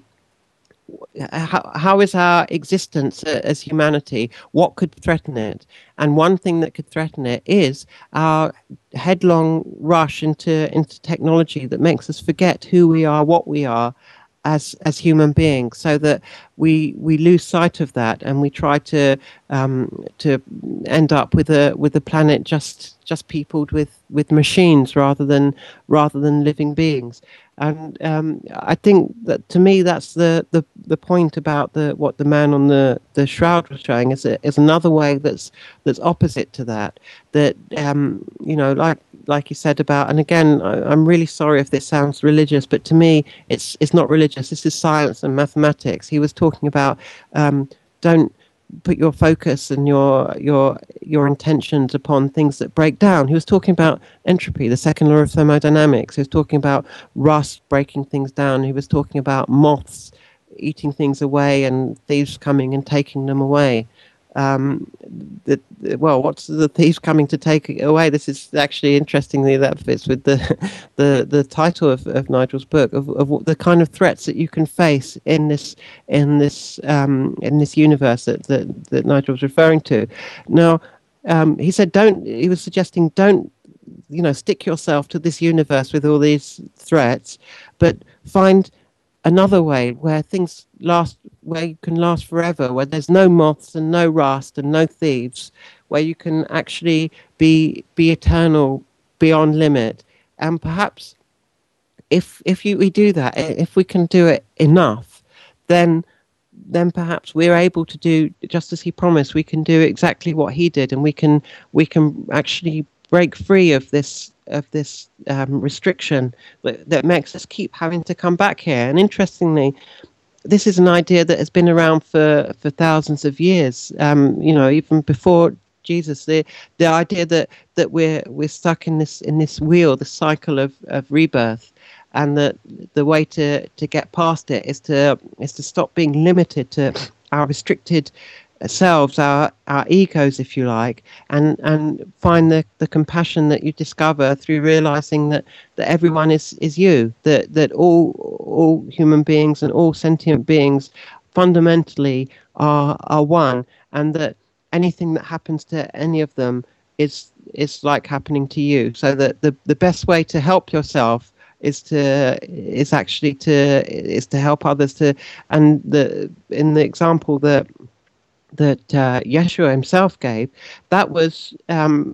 how, how is our existence as humanity? What could threaten it? And one thing that could threaten it is our headlong rush into into technology that makes us forget who we are, what we are, as as human beings, so that we we lose sight of that and we try to um, to end up with a with a planet just just peopled with with machines rather than rather than living beings. And um, I think that to me, that's the, the, the point about the what the man on the, the shroud was showing is is another way that's that's opposite to that. That um, you know, like like you said about, and again, I, am really sorry if this sounds religious, but to me, it's it's not religious. This is science and mathematics. He was talking about um, don't put your focus and your your your intentions upon things that break down. He was talking about entropy, the second law of thermodynamics. He was talking about rust breaking things down. He was talking about moths eating things away and thieves coming and taking them away um, the, well, what's the thief coming to take away? This is actually interestingly that fits with the [laughs] the, the title of, of Nigel's book of, of the kind of threats that you can face in this in this um, in this universe that, that that Nigel was referring to. Now, um, he said, don't. He was suggesting don't you know stick yourself to this universe with all these threats, but find another way where things last where you can last forever where there's no moths and no rust and no thieves where you can actually be be eternal beyond limit. And perhaps if if you we do that if we can do it enough then then perhaps we're able to do just as he promised. We can do exactly what he did and we can we can actually break free of this of this um, restriction that, that makes us keep having to come back here and interestingly this is an idea that has been around for, for thousands of years. Um, you know, even before Jesus, the the idea that, that we're we're stuck in this in this wheel, the cycle of, of rebirth, and that the way to, to get past it is to is to stop being limited to our restricted selves, our our egos, if you like, and and find the, the compassion that you discover through realizing that, that everyone is, is you, that that all all human beings and all sentient beings fundamentally are are one, and that anything that happens to any of them is is like happening to you. So that the, the best way to help yourself is to is actually to is to help others to and the in the example that that uh, Yeshua himself gave, that was um,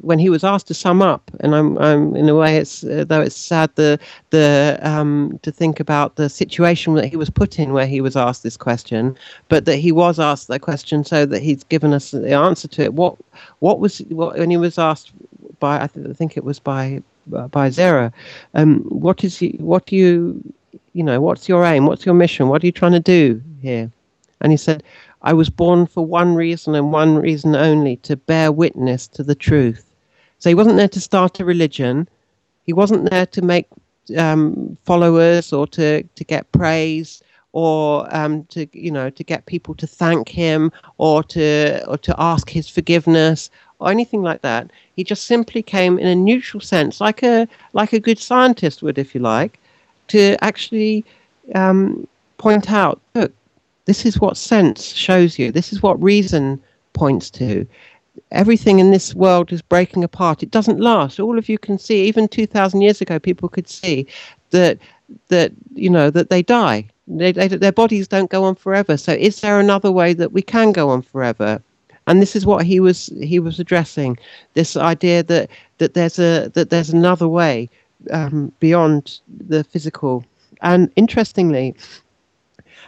when he was asked to sum up. And I'm, I'm in a way, it's uh, though it's sad the the um, to think about the situation that he was put in where he was asked this question, but that he was asked that question so that he's given us the answer to it. What what was what when he was asked by I, th- I think it was by uh, by Zera, um, what is he, what do you you know what's your aim? What's your mission? What are you trying to do here? And he said, I was born for one reason and one reason only to bear witness to the truth. So he wasn't there to start a religion. He wasn't there to make um, followers or to, to get praise or um, to you know to get people to thank him or to or to ask his forgiveness or anything like that. He just simply came in a neutral sense, like a like a good scientist would, if you like, to actually um, point out, look, this is what sense shows you. This is what reason points to. Everything in this world is breaking apart. It doesn't last. All of you can see, even 2,000 years ago, people could see that, that you know, that they die. They, they, their bodies don't go on forever. So is there another way that we can go on forever? and this is what he was he was addressing this idea that that there's a that there's another way um, beyond the physical and interestingly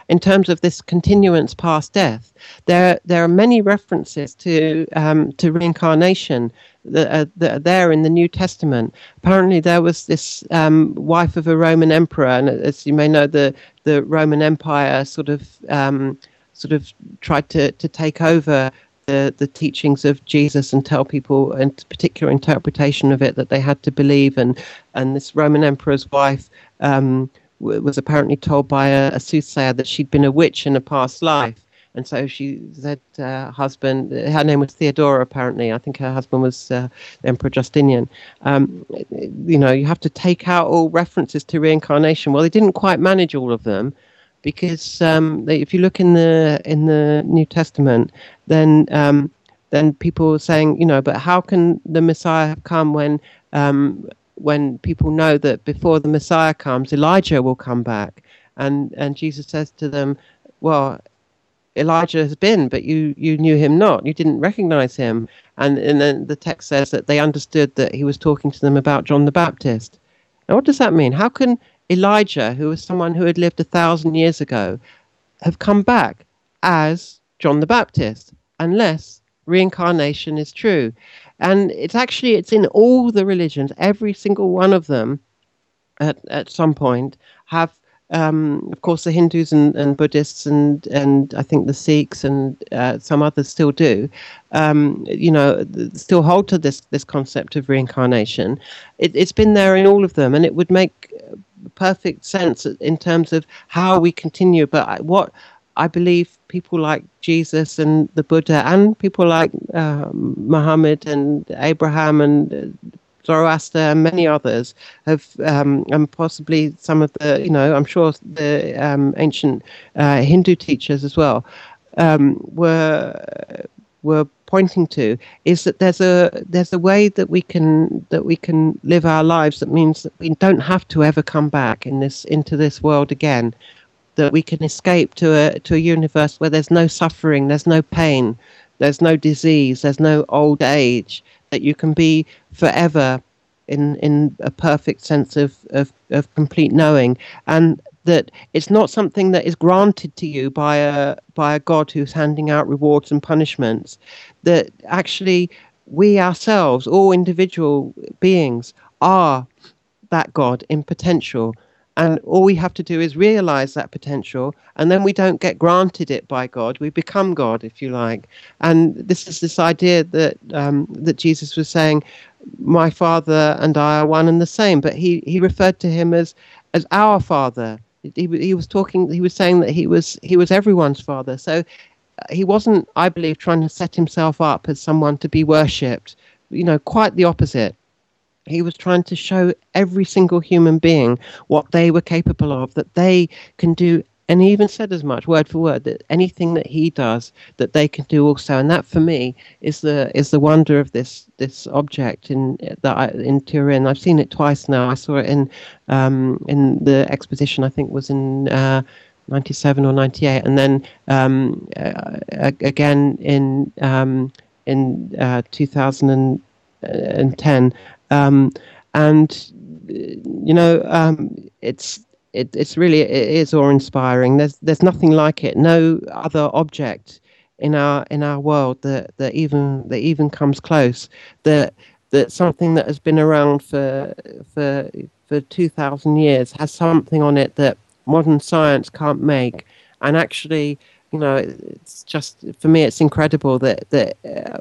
in terms of this continuance past death. There, there are many references to um, to reincarnation that are, that are, there in the New Testament. Apparently, there was this um, wife of a Roman emperor, and as you may know, the the Roman Empire sort of um, sort of tried to to take over. The, the teachings of Jesus and tell people a particular interpretation of it that they had to believe and and this Roman emperor's wife um, was apparently told by a, a, soothsayer that she'd been a witch in a past life. And so she said, uh, husband, her name was Theodora, apparently. I think her husband was uh, Emperor Justinian. Um, you know, you have to take out all references to reincarnation. Well, they didn't quite manage all of them because um, they, if you look in the in the New Testament, then um, then people were saying, you know, but how can the Messiah have come when um, when people know that before the Messiah comes, Elijah will come back. And, and Jesus says to them, Well, Elijah has been, but you, you knew him not. You didn't recognize him. And, and then the text says that they understood that he was talking to them about John the Baptist. Now, what does that mean? How can Elijah, who was someone who had lived a thousand years ago, have come back as John the Baptist unless reincarnation is true? And it's actually it's in all the religions. Every single one of them at, at some point have um, of course the hindus and, and buddhists and and i think the sikhs and uh, some others still do. Um, you know still hold to this this concept of reincarnation. It, it's been there in all of them and it would make perfect sense in terms of how we continue. But what I believe people like Jesus and the Buddha and people like um, Muhammad and Abraham and uh, Zoroaster and many others have, um, and possibly some of the, you know, I'm sure the um, ancient uh, Hindu teachers as well, um, were were pointing to is that there's a there's a way that we can that we can live our lives. That means that we don't have to ever come back in this into this world again that we can escape to a to a universe where there's no suffering, there's no pain, there's no disease, there's no old age, that you can be forever in in a perfect sense of, of, of complete knowing. And that it's not something that is granted to you by a by a God who's handing out rewards and punishments. That actually we ourselves, all individual beings, are that God in potential. And all we have to do is realize that potential, and then we don't get granted it by God. We become God, if you like. And this is this idea that um, that Jesus was saying, "My Father and I are one and the same." But he he referred to him as as our Father. He, he was talking. He was saying that he was he was everyone's Father. So uh, he wasn't, I believe, trying to set himself up as someone to be worshipped. You know, quite the opposite he was trying to show every single human being what they were capable of, that they can do. And he even said as much, word for word, that anything that he does, that they can do also. And that, for me, is the is the wonder of this this object in that I, in Turin. I've seen it twice now. I saw it in um, in the exposition. I think was in. Uh, 97 or 98 and then um, uh, again in um, in uh, 2010 um, and you know, um, it's it, it's really it is awe-inspiring. There's there's nothing like it. No other object in our in our world that that even that even comes close. That that something that has been around for for for two thousand years has something on it that modern science can't make, and actually you know, it's just for me, it's incredible that that uh,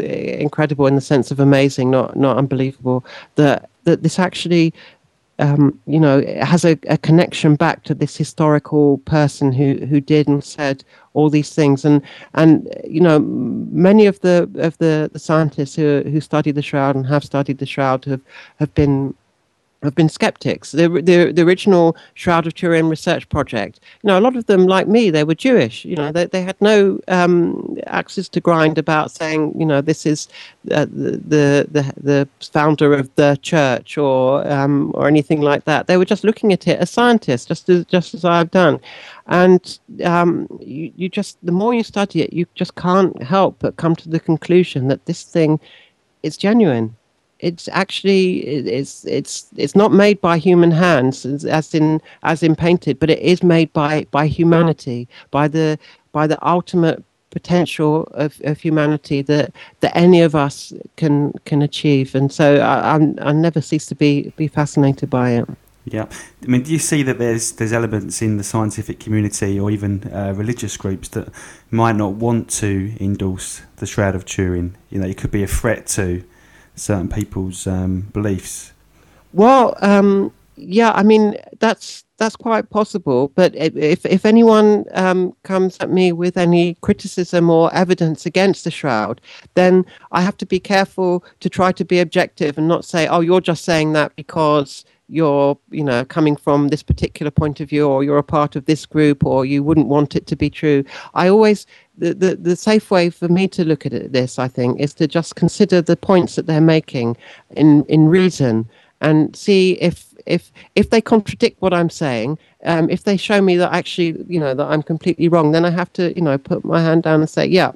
incredible in the sense of amazing, not not unbelievable. That that this actually, um, you know, has a, a, connection back to this historical person who who did and said all these things, and and you know, many of the of the, the scientists who who study the shroud and have studied the shroud have have been have been skeptics. The, the, the original Shroud of Turin research project, you know, a lot of them, like me, they were Jewish. You know, they, they had no um, axes to grind about saying, you know, this is uh, the, the the founder of the church or um, or anything like that. They were just looking at it as scientists, just as just as I've done. And um, you, you just the more you study it, you just can't help but come to the conclusion that this thing is genuine it's actually it's it's it's not made by human hands as in as in painted but it is made by by humanity by the by the ultimate potential of, of humanity that that any of us can can achieve. And so I, I'm, I never cease to be be fascinated by it. Yeah, I mean, do you see that there's there's elements in the scientific community or even uh, religious groups that might not want to endorse the Shroud of Turin? You know, it could be a threat to certain people's um, beliefs? Well, um, yeah, I mean that's that's quite possible. But if if anyone um, comes at me with any criticism or evidence against the shroud, then I have to be careful to try to be objective and not say, "Oh, you're just saying that because." You're you know coming from this particular point of view or you're a part of this group or you wouldn't want it to be true. I always the, the, the safe way for me to look at it, this, I think, is to just consider the points that they're making in, in reason and see if if if they contradict what I'm saying, um, if they show me that actually, you know, that I'm completely wrong, then I have to, you know, put my hand down and say, yeah,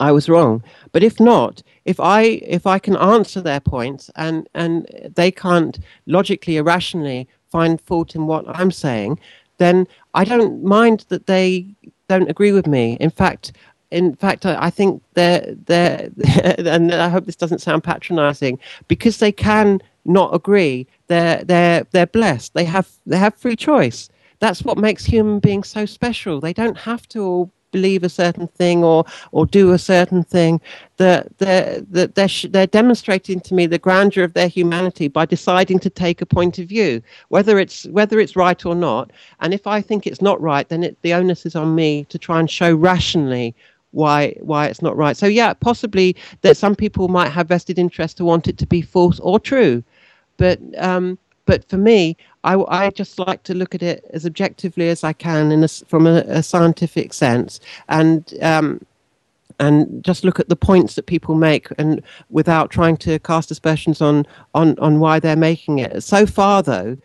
I was wrong. But if not, if I if I can answer their points and and they can't logically or rationally find fault in what I'm saying, then I don't mind that they don't agree with me. In fact, in fact, I, I think they're they're [laughs] and I hope this doesn't sound patronising because they can not agree. They're they're they're blessed. They have they have free choice. That's what makes human beings so special. They don't have to all believe a certain thing or or do a certain thing that they're, that they're, they're demonstrating to me the grandeur of their humanity by deciding to take a point of view whether it's whether it's right or not. And if i think it's not right then it, the onus is on me to try and show rationally why why it's not right. So yeah possibly that some people might have vested interest to want it to be false or true. But um, but for me, I, I just like to look at it as objectively as I can a, from a, a scientific sense, and um, and just look at the points that people make, and without trying to cast aspersions on on on why they're making it. So far, though,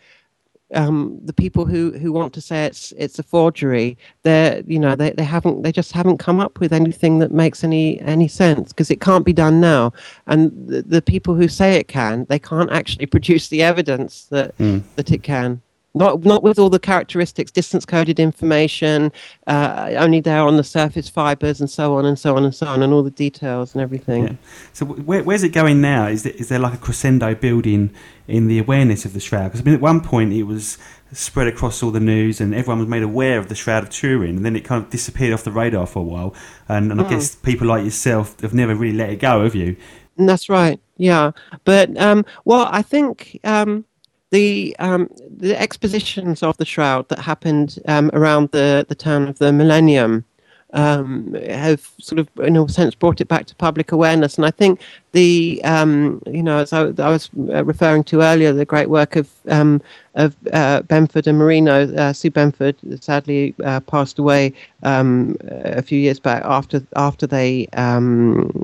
um, the people who, who want to say it's it's a forgery, they're you know they, they haven't they just haven't come up with anything that makes any any sense because it can't be done now. And the, the, people who say it can, they can't actually [laughs] produce the evidence that mm. that it can. Not not with all the characteristics, distance coded information, uh, only there on the surface fibers and so on and so on and so on, and all the details and everything. Yeah. So where, where's it going now? Is there, is there like a crescendo building in the awareness of the shroud? Because I mean, at one point it was spread across all the news and everyone was made aware of the Shroud of Turin and then it kind of disappeared off the radar for a while and, and mm. I guess people like yourself have never really let it go have you that's right yeah but um, well I think um, the um, the expositions of the shroud that happened um, around the, the turn of the millennium um, have sort of, in a sense, brought it back to public awareness. And I think the, um, you know, as I, I, was uh, referring to earlier, the great work of um, of uh, Benford and Marino, uh, Sue Benford, sadly uh, passed away um, a few years back after after they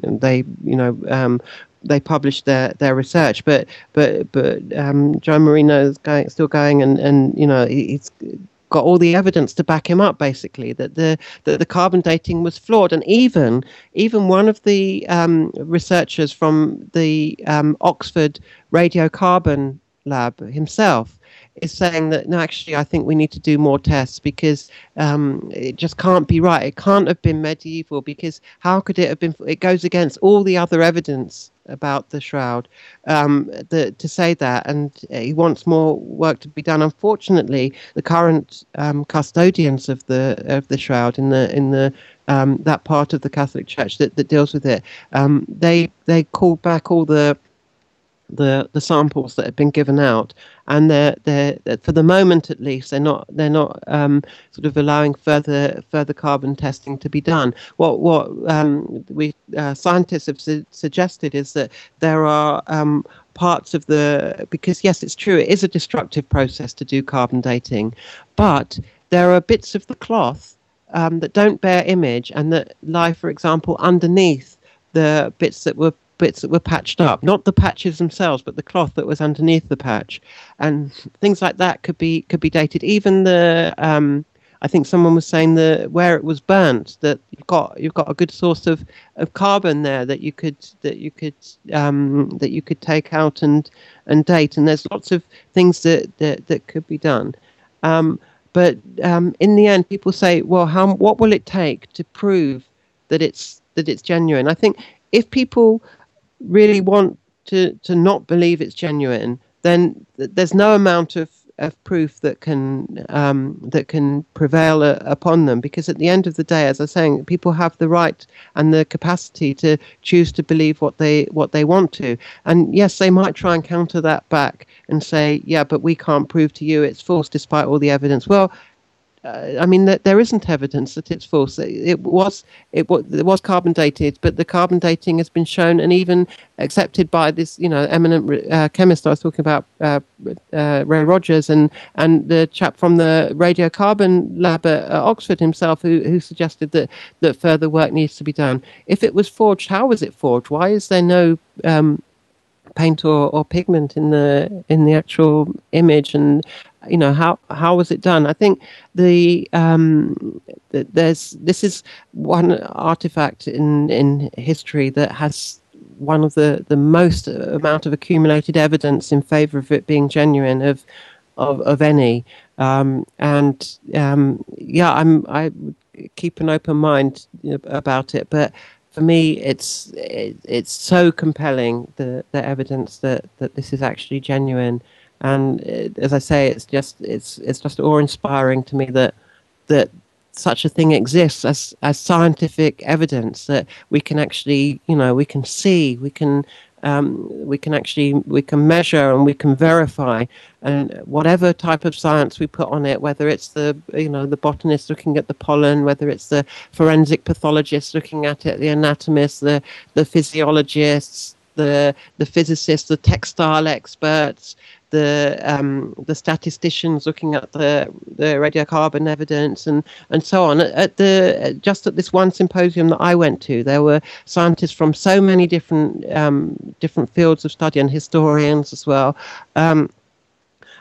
they you know they published their, their research. But but but um, Joe Marino is going, still going, and, and you know he's got all the evidence to back him up, basically that the that the carbon dating was flawed. And even even one of the um, researchers from the um, Oxford radiocarbon lab himself is saying that no, actually, I think we need to do more tests because um, it just can't be right. It can't have been medieval because how could it have been? It goes against all the other evidence about the shroud um, the, to say that, and he wants more work to be done. Unfortunately, the current um, custodians of the of the shroud in the in the um, that part of the Catholic Church that, that deals with it, um, they they called back all the the the samples that had been given out, and they're they're for the moment at least they're not they're not um, sort of allowing further further carbon testing to be done. What what um, we uh, scientists have su- suggested is that there are um, parts of the because yes, it's true, it is a destructive process to do carbon dating, but there are bits of the cloth um, that don't bear image and that lie, for example, underneath the bits that were bits that were patched up, not the patches themselves, but the cloth that was underneath the patch, and things like that could be could be dated. Even the um, I think someone was saying that where it was burnt, that you've got you've got a good source of, of carbon there that you could that you could um, that you could take out and and date. And there's lots of things that that, that could be done. Um, but um, in the end, people say, well, how what will it take to prove that it's that it's genuine? I think if people really want to to not believe it's genuine, then there's no amount of, of proof that can um, that can prevail uh, upon them. Because at the end of the day, as I was saying, people have the right and the capacity to choose to believe what they what they want to. And yes, they might try and counter that back and say, yeah, but we can't prove to you it's false despite all the evidence. Well, uh, I mean, there isn't evidence that it's false. It, was it was carbon dated, but the carbon dating has been shown and even accepted by this, you know, eminent uh, chemist I was talking about, uh, uh, Ray Rogers, and and the chap from the radiocarbon lab at, Oxford himself, who who suggested that that further work needs to be done. If it was forged, how was it forged? Why is there no um, paint or, or pigment in the in the actual image and you know how how was it done? I think the um the, there's this is one artifact in in history that has one of the the most amount of accumulated evidence in favor of it being genuine of of of any. Um and um yeah i'm i keep an open mind about it but for me, it's it, it's so compelling the the evidence that that this is actually genuine, and it, as I say, it's just it's it's just awe inspiring to me that that such a thing exists as as scientific evidence that we can actually you know we can see we can um, we can actually we can measure and we can verify. And whatever type of science we put on it whether it's the you know the botanist looking at the pollen whether it's the forensic pathologist looking at it the anatomist the the physiologists the the physicists the textile experts the um, the statisticians looking at the the radiocarbon evidence and and so on. At the just at this one symposium that I went to, there were scientists from so many different um, different fields of study and historians as well. Um,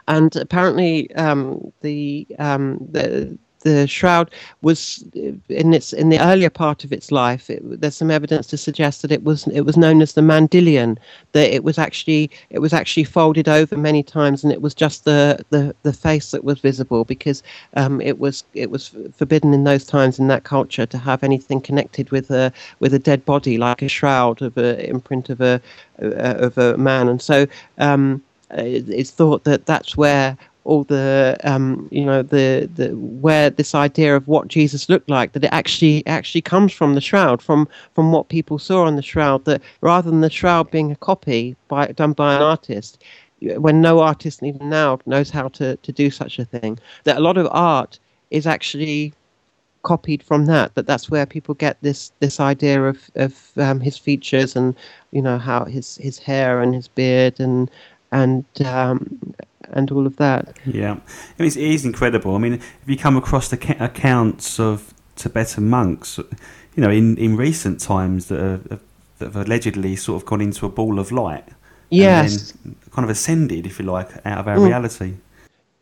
and apparently, um, the, um, the the shroud was in its in the earlier part of its life. It, there's some evidence to suggest that it was it was known as the Mandylion. That it was actually it was actually folded over many times, and it was just the the, the face that was visible because um, it was it was forbidden in those times in that culture to have anything connected with a with a dead body like a shroud of a imprint of a of a man, and so. Um, it's thought that that's where all the um, you know the the where this idea of what Jesus looked like that it actually actually comes from the shroud from from what people saw on the shroud that rather than the shroud being a copy by done by an artist when no artist even now knows how to to do such a thing that a lot of art is actually copied from that that that's where people get this this idea of of um, his features and you know how his his hair and his beard and and um, and all of that. Yeah, it is, it is incredible. I mean, if you come across the ca- accounts of Tibetan monks, you know, in, in recent times that have, that have allegedly sort of gone into a ball of light, yes, kind of ascended, if you like, out of our mm. reality.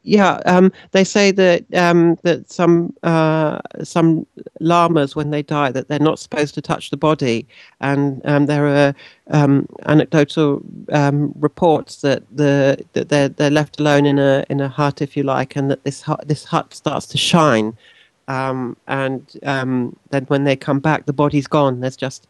Yeah, um, they say that um, that some uh, some lamas, when they die, that they're not supposed to touch the body, and um, there are um, anecdotal um, reports that the that they're they're left alone in a in a hut, if you like, and that this hut this hut starts to shine. Um, and then when they come back, the body's gone. There's just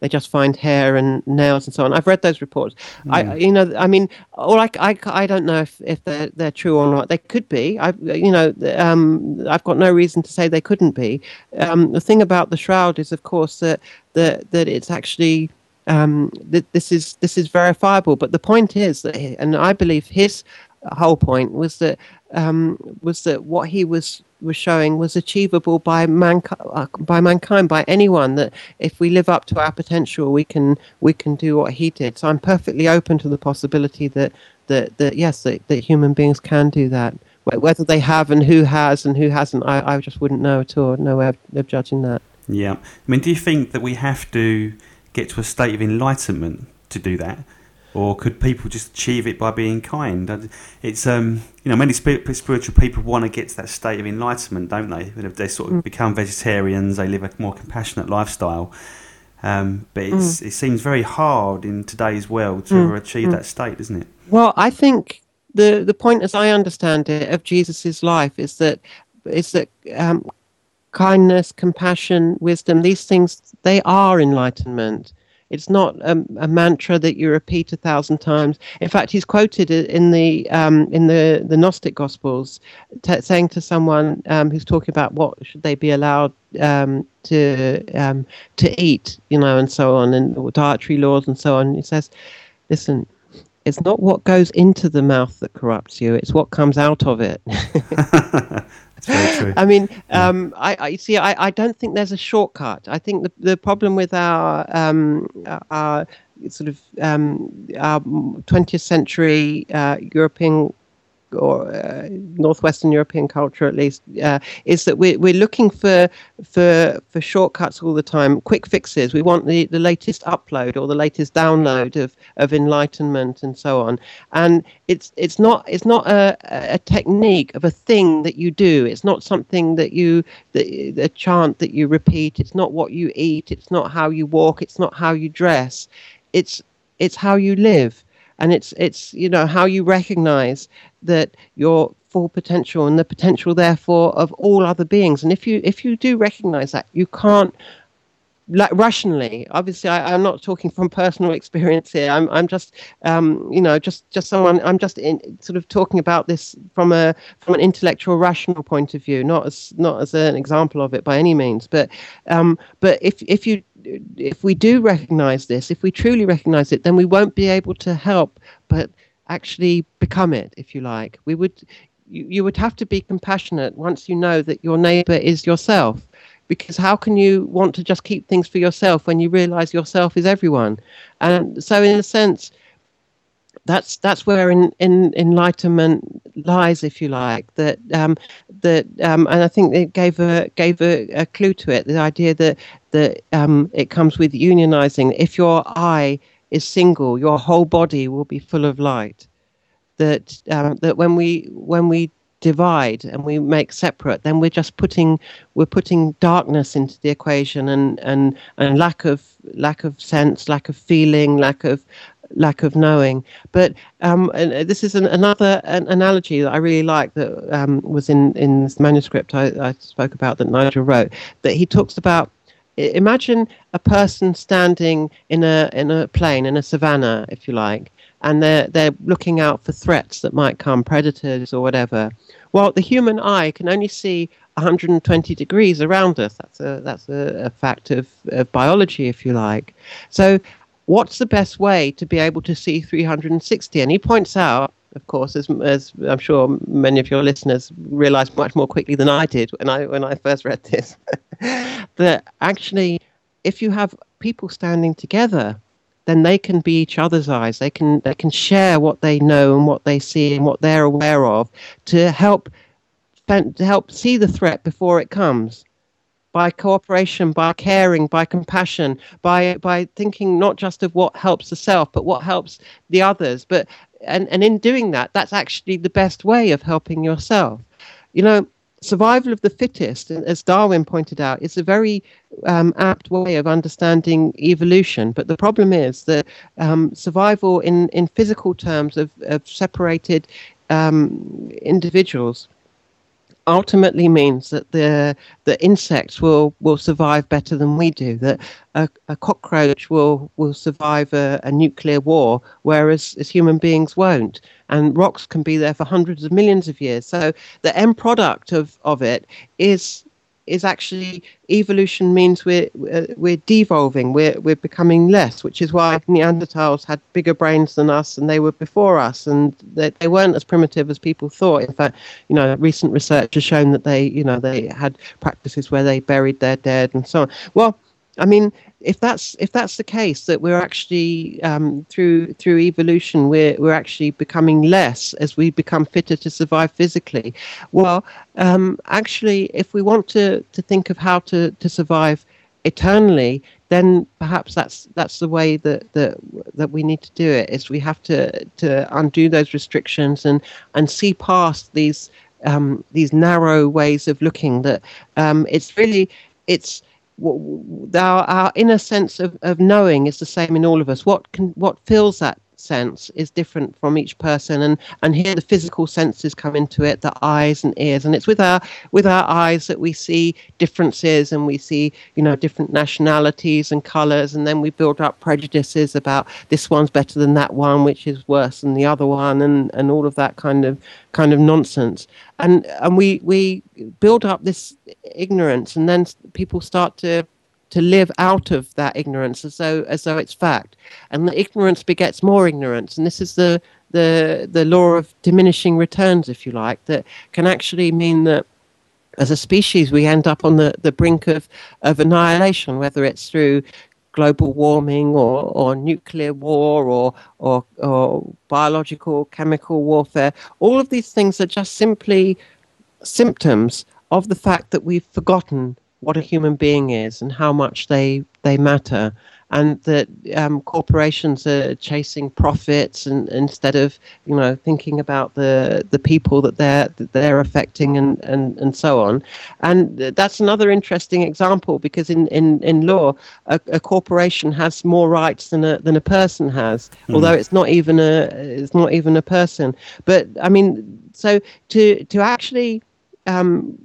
they just find hair and nails and so on. I've read those reports. Mm. I, you know, I mean, or I, I, I don't know if, if they're they're true or not. They could be. I, you know, um, I've got no reason to say they couldn't be. Um, the thing about the shroud is, of course, that that that it's actually um, that this is this is verifiable. But the point is that, and I believe his whole point was that um, was that what he was was showing was achievable by mankind, uh, by mankind, by anyone. That if we live up to our potential, we can we can do what he did. So I'm perfectly open to the possibility that that, that yes, that, that human beings can do that. Whether they have and who has and who hasn't, I, I just wouldn't know at all. No way of, of judging that. Yeah, I mean, do you think that we have to get to a state of enlightenment to do that? Or could people just achieve it by being kind? It's um, you know many spiritual people want to get to that state of enlightenment, don't they? if They sort of mm. become vegetarians, they live a more compassionate lifestyle. Um, but mm. it seems very hard in today's world to mm. achieve mm. that state, doesn't it? Well, I think the the point, as I understand it, of Jesus's life is that is that um, kindness, compassion, wisdom, these things they are enlightenment. It's not a, a, mantra that you repeat a thousand times. In fact, he's quoted in the um, in the the Gnostic Gospels, t- saying to someone um, who's talking about what should they be allowed um, to um, to eat, you know, and so on, and dietary laws and so on. He says, "Listen, it's not what goes into the mouth that corrupts you; it's what comes out of it." [laughs] [laughs] I mean, um, I, I, see. I, I don't think there's a shortcut. I think the the problem with our um, our sort of um, our 20th century uh, European or uh, northwestern European culture at least uh, is that we're, we're looking for for for shortcuts all the time, quick fixes. We want the, the latest upload or the latest download of, of enlightenment and so on. And it's it's not it's not a, a technique of a thing that you do. It's not something that you the, a chant that you repeat. It's not what you eat. It's not how you walk. It's not how you dress. It's it's how you live and it's it's you know how you recognize that your full potential and the potential therefore of all other beings. And if you if you do recognize that you can't like rationally obviously I, am not talking from personal [laughs] experience here. I'm, I'm just um, you know just just someone i'm just in, sort of talking about this from a from an intellectual rational point of view not as not as an example of it by any means. But um, but if if you if we do recognize this if we truly recognize it then we won't be able to help but actually become it, if you like. We would, you, you would have to be compassionate once you know that your neighbor is yourself. Because how can you want to just keep things for yourself when you realize yourself is everyone? And so, in a sense, that's that's where in, in enlightenment lies, if you like. That um, that um, and I think it gave a gave a, a clue to it. The idea that that um, it comes with unionizing. If your eye is single, your whole body will be full of light. That um, that when we when we divide and we make separate, then we're just putting we're putting darkness into the equation and and and lack of lack of sense, lack of feeling, lack of lack of knowing. But um, uh, this is an, another an analogy that I really like that um, was in in this manuscript I, I spoke about that Nigel wrote. That he talks about imagine a person standing in a in a plain in a savannah, if you like, and they're they're looking out for threats that might come, predators or whatever. Well, the human eye can only see 120 degrees around us. That's a that's a, a fact of, of biology, if you like. So, what's the best way to be able to see 360? And he points out of course, as, as I'm sure many of your listeners realised much more quickly than I did when I when I first read this, [laughs] that actually, if you have people standing together, then they can be each other's eyes. They can they can share what they know and what they see and what they're aware of to help to help see the threat before it comes by cooperation, by caring, by compassion, by by thinking not just of what helps the self, but what helps the others. But and, and in doing that, that's actually the best way of helping yourself. You know, survival of the fittest, as Darwin pointed out, is a very um, apt way of understanding evolution. But the problem is that um, survival in, in physical terms of, of separated um, individuals ultimately means that the the insects will will survive better than we do. That a, a cockroach will will survive a, a, nuclear war, whereas as human beings won't. And rocks can be there for hundreds of millions of years. So the end product of of it is is actually evolution means we're uh, we're devolving, we're we're becoming less, which is why Neanderthals had bigger brains than us and they were before us, and they, they weren't as primitive as people thought. In fact, you know, recent research has shown that they you know they had practices where they buried their dead and so on. Well, I mean, if that's if that's the case, that we're actually um, through through evolution, we're we're actually becoming less as we become fitter to survive physically. Well, um, actually, if we want to to think of how to to survive eternally, then perhaps that's that's the way that that that we need to do it. Is we have to to undo those restrictions and and see past these um, these narrow ways of looking. That um, it's really it's our, our inner sense of, of knowing is the same in all of us. What can what fills that sense is different from each person and and here the physical senses come into it the eyes and ears and it's with our with our eyes that we see differences and we see you know different nationalities and colors and then we build up prejudices about this one's better than that one which is worse than the other one and and all of that kind of kind of nonsense. And and we we build up this ignorance and then people start to to live out of that ignorance as though as though it's fact. And the ignorance begets more ignorance. And this is the the the law of diminishing returns if you like that can actually mean that as a species we end up on the, the brink of, of annihilation whether it's through global warming or, or nuclear war or, or or biological chemical warfare. All of these things are just simply symptoms of the fact that we've forgotten what a human being is and how much they they matter, and that um, corporations are chasing profits and instead of you know thinking about the the people that they're that they're affecting and, and and so on, and that's another interesting example because in in in law a, a corporation has more rights than a than a person has, mm. although it's not even a it's not even a person. But I mean, so to to actually um,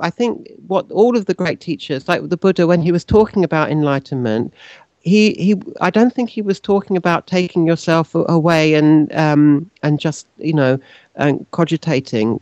I think what all of the great teachers, like the Buddha, when he was talking about enlightenment, he, he I don't think he was talking about taking yourself away and um, and just you know and cogitating.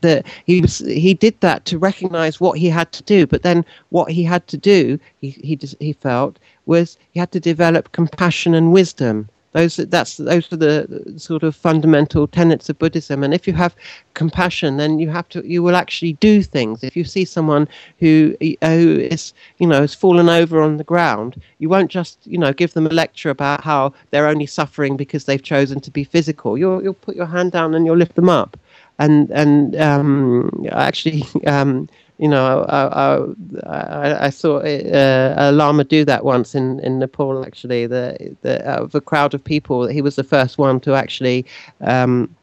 That he was he did that to recognize what he had to do but then what he had to do he he he felt was he had to develop compassion and wisdom those that's those are the sort of fundamental tenets of Buddhism. And if you have compassion, then you have to you will actually do things. If you see someone who who is you know has fallen over on the ground, you won't just you know give them a lecture about how they're only suffering because they've chosen to be physical. You'll you'll put your hand down and you'll lift them up. And and um, actually. [laughs] Um, you know, I, I, I saw uh, a lama do that once in, in Nepal. Actually, the the of a crowd of people, he was the first one to actually um,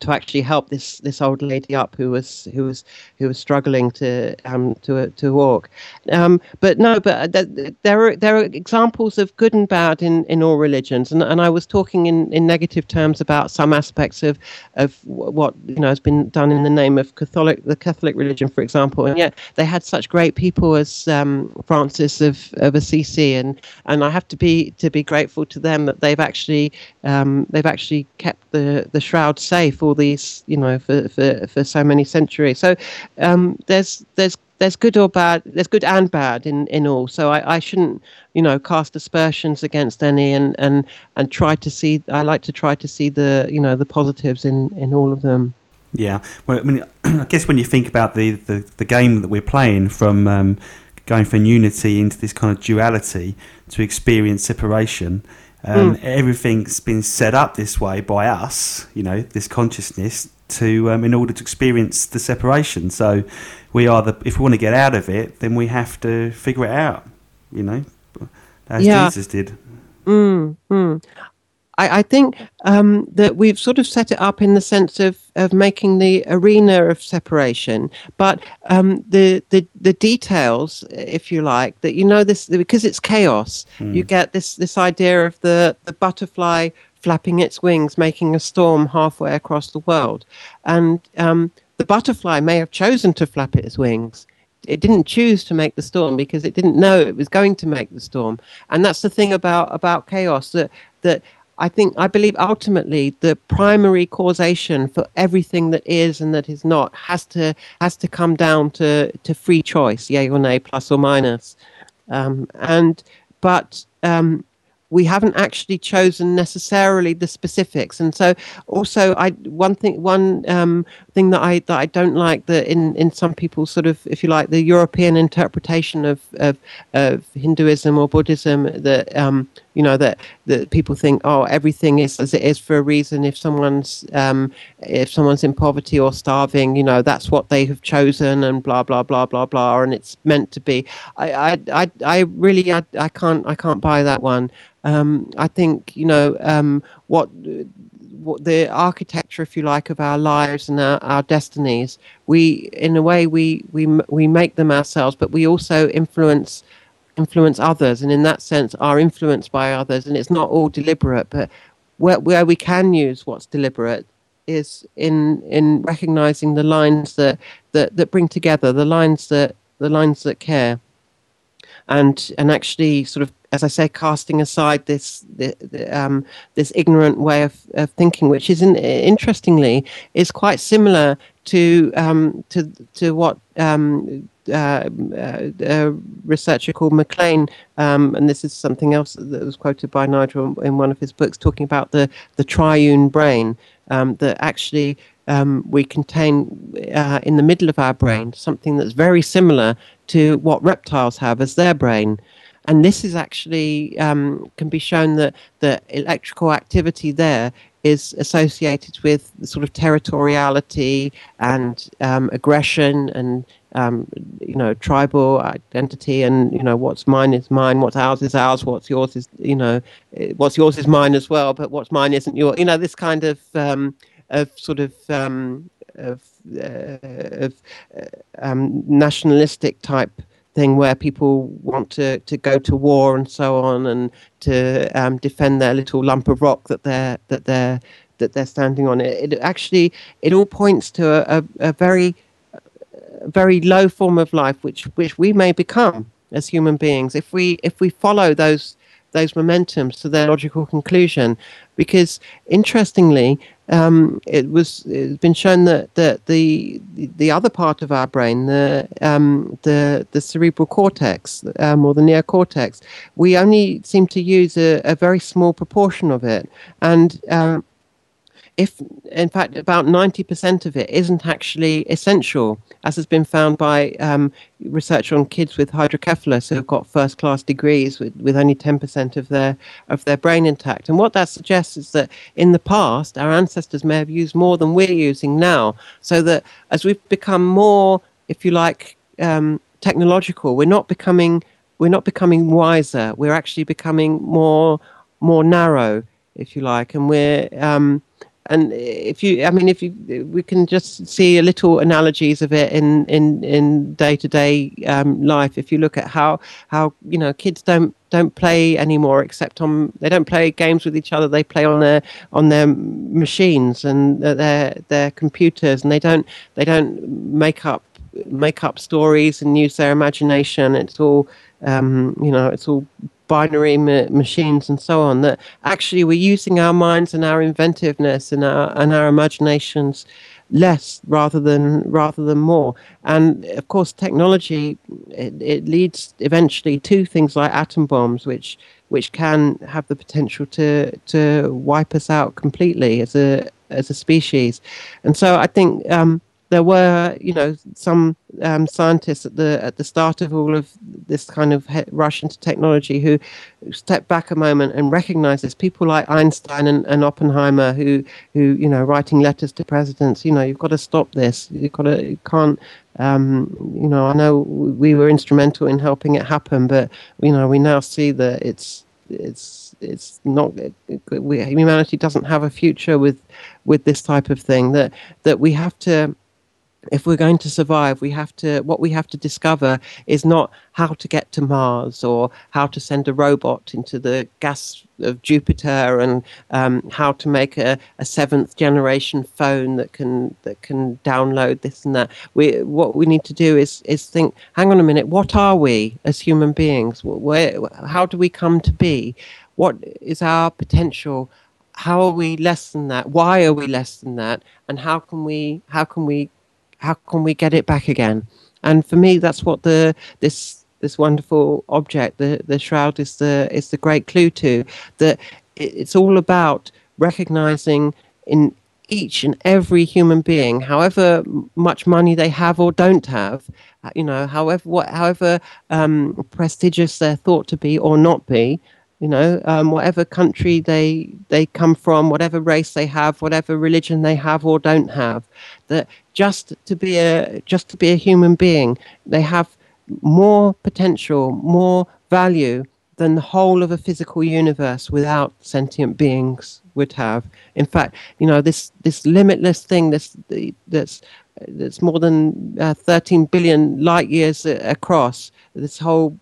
to actually help this this old lady up who was who was who was struggling to um to to walk. Um but no but uh, there are there are examples of good and bad in in all religions. And and I was talking in in negative terms about some aspects of of what you know has been done in the name of Catholic the Catholic religion for example. And yet they had such great people as um, Francis of of Assisi. And and I have to be to be grateful to them that they've actually um, they've actually kept the the shroud safe these you know for for, for so many centuries. So um, there's there's there's good or bad there's good and bad in in all. So i, I shouldn't you know cast aspersions against any and and and try to see i like to try to see the you know the positives in in all of them. Yeah. Well i mean [clears throat] i guess when you think about the the, the game that we're playing from um, going from unity into this kind of duality to experience separation um, mm. everything's been set up this way by us you know this consciousness to um, in order to experience the separation. So we are the if we want to get out of it, then we have to figure it out. You know, as yeah. Jesus did. Mm, mm. I, I, think um, that we've sort of set it up in the sense of, of making the arena of separation, but um, the, the the details, if you like, that you know this because it's chaos. Mm. You get this this idea of the the butterfly flapping its wings, making a storm halfway across the world. And um, the butterfly may have chosen to flap its wings. It didn't choose to make the storm because it didn't know it was going to make the storm. And that's the thing about, about chaos that, that I think, I believe ultimately the primary causation for everything that is and that is not has to, has to come down to, to free choice, yay or nay, plus or minus. Um, and, but um, we haven't actually chosen necessarily the specifics and so also i one thing one um, thing that i that i don't like that in in some people sort of if you like the european interpretation of of, of hinduism or buddhism that um, you know that that people think oh everything is as it is for a reason if someone's um, if someone's in poverty or starving you know that's what they have chosen and blah blah blah blah blah and it's meant to be i i i, I really I, I can't i can't buy that one um, I think you know um, what what the architecture, if you like, of our lives and our, our destinies. We, in a way, we we we make them ourselves, but we also influence influence others, and in that sense, are influenced by others. And it's not all deliberate, but where where we can use what's deliberate is in in recognizing the lines that that that bring together the lines that the lines that care and and actually sort of as I say, casting aside this the, the, um, this ignorant way of, of thinking, which is in, interestingly is quite similar to um, to to what um, uh, uh, a researcher called MacLean, um, and this is something else that was quoted by Nigel in one of his books, talking about the the triune brain. Um, that actually um, we contain uh, in the middle of our brain something that's very similar to what reptiles have as their brain. And this is actually um, can be shown that the electrical activity there is associated with sort of territoriality and um, aggression and um, you know tribal identity and you know what's mine is mine what's ours is ours what's yours is you know eh, what's yours is mine as well but what's mine isn't yours you know this kind of um, of sort of um, of, uh, of uh, um, nationalistic type thing where people want to, to go to war and so on and to um, defend their little lump of rock that they're that they're that they're standing on. It, it actually it all points to a, a, a very a very low form of life which which we may become as human beings if we if we follow those those momentums to their logical conclusion. Because interestingly, um, it was it's been shown that, that the the other part of our brain, the um, the the cerebral cortex um, or the neocortex, we only seem to use a, a very small proportion of it, and um, if in fact about 90% of it isn't actually essential, as has been found by um, research on kids with hydrocephalus who have got first class degrees with, with only 10% of their, of their brain intact. And what that suggests is that in the past, our ancestors may have used more than we're using now, so that as we've become more, if you like, um, technological, we're not becoming we're not becoming wiser. We're actually becoming more more narrow, if you like, and we're um, and if you, I mean, if you, we can just see a little analogies of it in in in day to day um life. If you look at how how you know kids don't don't play anymore except on they don't play games with each other. They play on their on their machines and their their computers. And they don't they don't make up make up stories and use their imagination. It's all um, you know it's all binary ma- machines and so on that actually we're using our minds and our inventiveness and our and our imaginations less rather than rather than more. And of course technology it, it leads eventually to things like atom bombs which which can have the potential to to wipe us out completely as a as a species. And so i think um, there were, you know, some um, scientists at the at the start of all of this kind of rush into technology who stepped back a moment and recognized this. People like Einstein and, and Oppenheimer, who who you know, writing letters to presidents. You know, you've got to stop this. You've got to. You can't. Um, you know, I know we were instrumental in helping it happen, but you know, we now see that it's it's it's not we, humanity doesn't have a future with with this type of thing that that we have to if we're going to survive, we have to. What we have to discover is not how to get to Mars or how to send a robot into the gas of Jupiter and um, how to make a, a, seventh generation phone that can that can download this and that. We what we need to do is is think. Hang on a minute. What are we as human beings? Where how do we come to be? What is our potential? How are we less than that? Why are we less than that? And how can we how can we how can we get it back again? And for me, that's what the this this wonderful object, the the shroud, is the is the great clue to that. It's all about recognizing in each and every human being, however much money they have or don't have, uh, you know, however what, however um, prestigious they're thought to be or not be, you know, um, whatever country they they come from, whatever race they have, whatever religion they have or don't have, that just to be a just to be a human being, they have more potential, more value than the whole of a physical universe without sentient beings would have. In fact, you know this this limitless thing, this that's that's more than uh, 13 billion light years across. This whole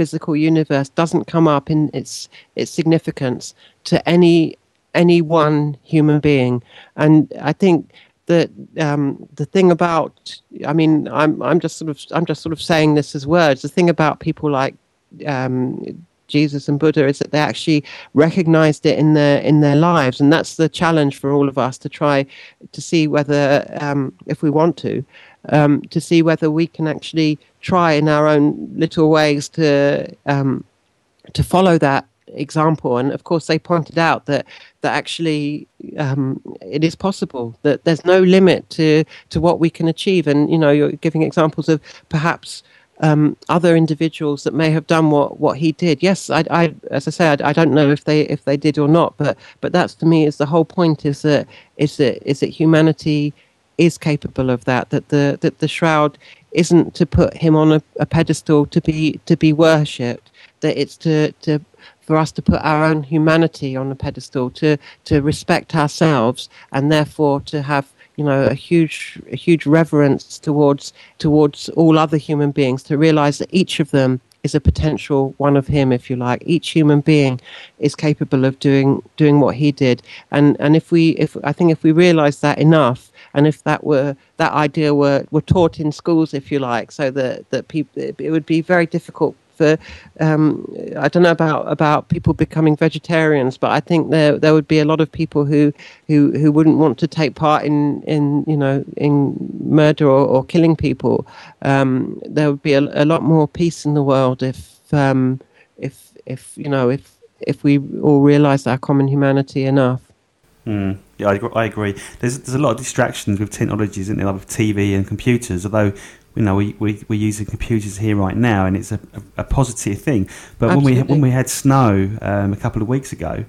physical universe doesn't come up in its its significance to any any one human being, and I think that um, the thing about I mean I'm I'm just sort of I'm just sort of saying this as words. The thing about people like um, Jesus and Buddha is that they actually recognized it in their in their lives, and that's the challenge for all of us to try to see whether, um, if we want to, um, to see whether we can actually try in our own little ways to um, to follow that example. And of course, they pointed out that that actually um, it is possible that there's no limit to to what we can achieve. And you know, you're giving examples of perhaps. Um, other individuals that may have done what, what he did. Yes, I, I as I say, I, I, don't know if they if they did or not, but but that's to me is the whole point is that is that is that humanity is capable of that. That the that the shroud isn't to put him on a, a pedestal to be to be worshipped. That it's to to for us to put our own humanity on a pedestal, to to respect ourselves, and therefore to have you know a huge a huge reverence towards towards all other human beings. To realize that each of them is a potential one of him, if you like. Each human being is capable of doing doing what he did, and and if we if I think if we realize that enough, and if that were that idea were were taught in schools, if you like, so that that people it would be very difficult for um, I don't know about about people becoming vegetarians, but I think there there would be a lot of people who who who wouldn't want to take part in in you know in murder or, or killing people. Um, there would be a, a, lot more peace in the world if um, if if you know if if we all realised our common humanity enough. Mm. Yeah, I, I agree. There's there's a lot of distractions with technologies, isn't there, like with TV and computers. Although you know we, we we're using computers here right now, and it's a, a, a positive thing. But Absolutely. when we when we had snow um, a couple of weeks ago,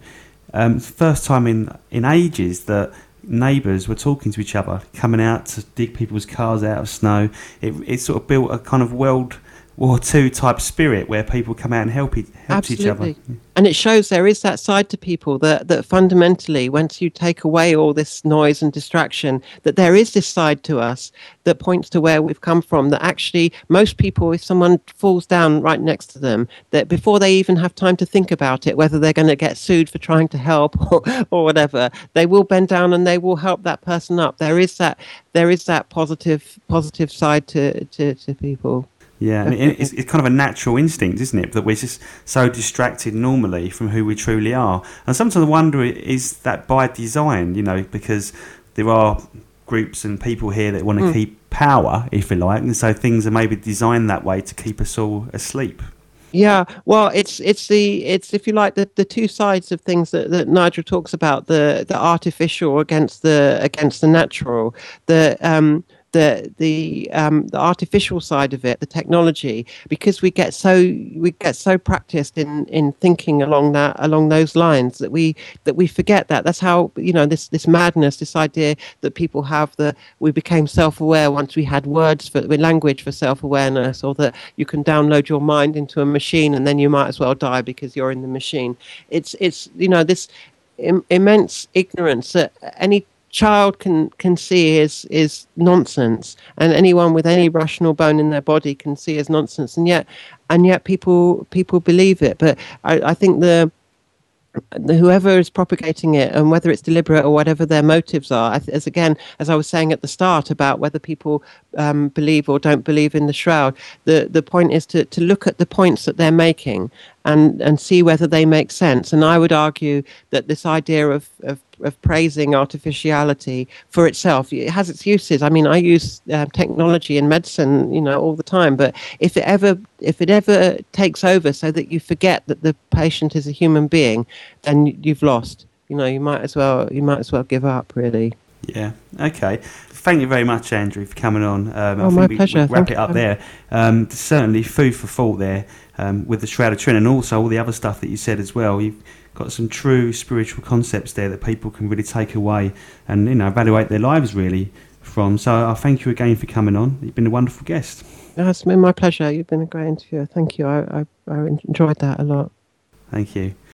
um, first time in in ages that neighbours were talking to each other, coming out to dig people's cars out of snow. It it sort of built a kind of world War Two type spirit where people come out and help, e- help each other. And it shows there is that side to people that, that fundamentally, once you take away all this noise and distraction, that there is this side to us that points to where we've come from. That actually, most people, if someone falls down right next to them, that before they even have time to think about it, whether they're going to get sued for trying to help [laughs] or, or whatever, they will bend down and they will help that person up. There is that there is that positive positive side to, to, to people. Yeah, and it's, it's kind of a natural instinct, isn't it? That we're just so distracted normally from who we truly are. And sometimes I wonder, is that by design, you know, because there are groups and people here that want to mm. keep power, if you like, and so things are maybe designed that way to keep us all asleep. Yeah, well, it's it's the it's if you like the, the two sides of things that, that Nigel talks about the the artificial against the against the natural. The um the the um, the artificial side of it, the technology, because we get so we get so practiced in in thinking along that along those lines that we that we forget that. That's how you know this this madness, this idea that people have that we became self aware once we had words for language for self awareness, or that you can download your mind into a machine and then you might as well die because you're in the machine. It's it's you know this Im- immense ignorance that any child can can see is is nonsense. And anyone with any rational bone in their body can see as nonsense. And yet and yet people people believe it. But i, I think the whoever is propagating it and whether it's deliberate or whatever their motives are as again as i was saying at the start about whether people um, believe or don't believe in the shroud the the point is to, to look at the points that they're making and and see whether they make sense and i would argue that this idea of, of of praising artificiality for itself. It has its uses. I mean, I use uh, technology in medicine, you know, all the time. But if it ever if it ever takes over, so that you forget that the patient is a human being, then you've lost. You know, you might as well you might as well give up. Really. Yeah. Okay. Thank you very much, Andrew, for coming on. Um, oh, my we, pleasure. We wrap Thank it up there. Um, certainly, food for thought there um, with the Shroud of Turin and also all the other stuff that you said as well. You've got some true spiritual concepts there that people can really take away and you know evaluate their lives really from. So I thank you again for coming on. You've been a wonderful guest. It's been my pleasure. You've been a great interviewer. Thank you. I, I, I enjoyed that a lot. Thank you.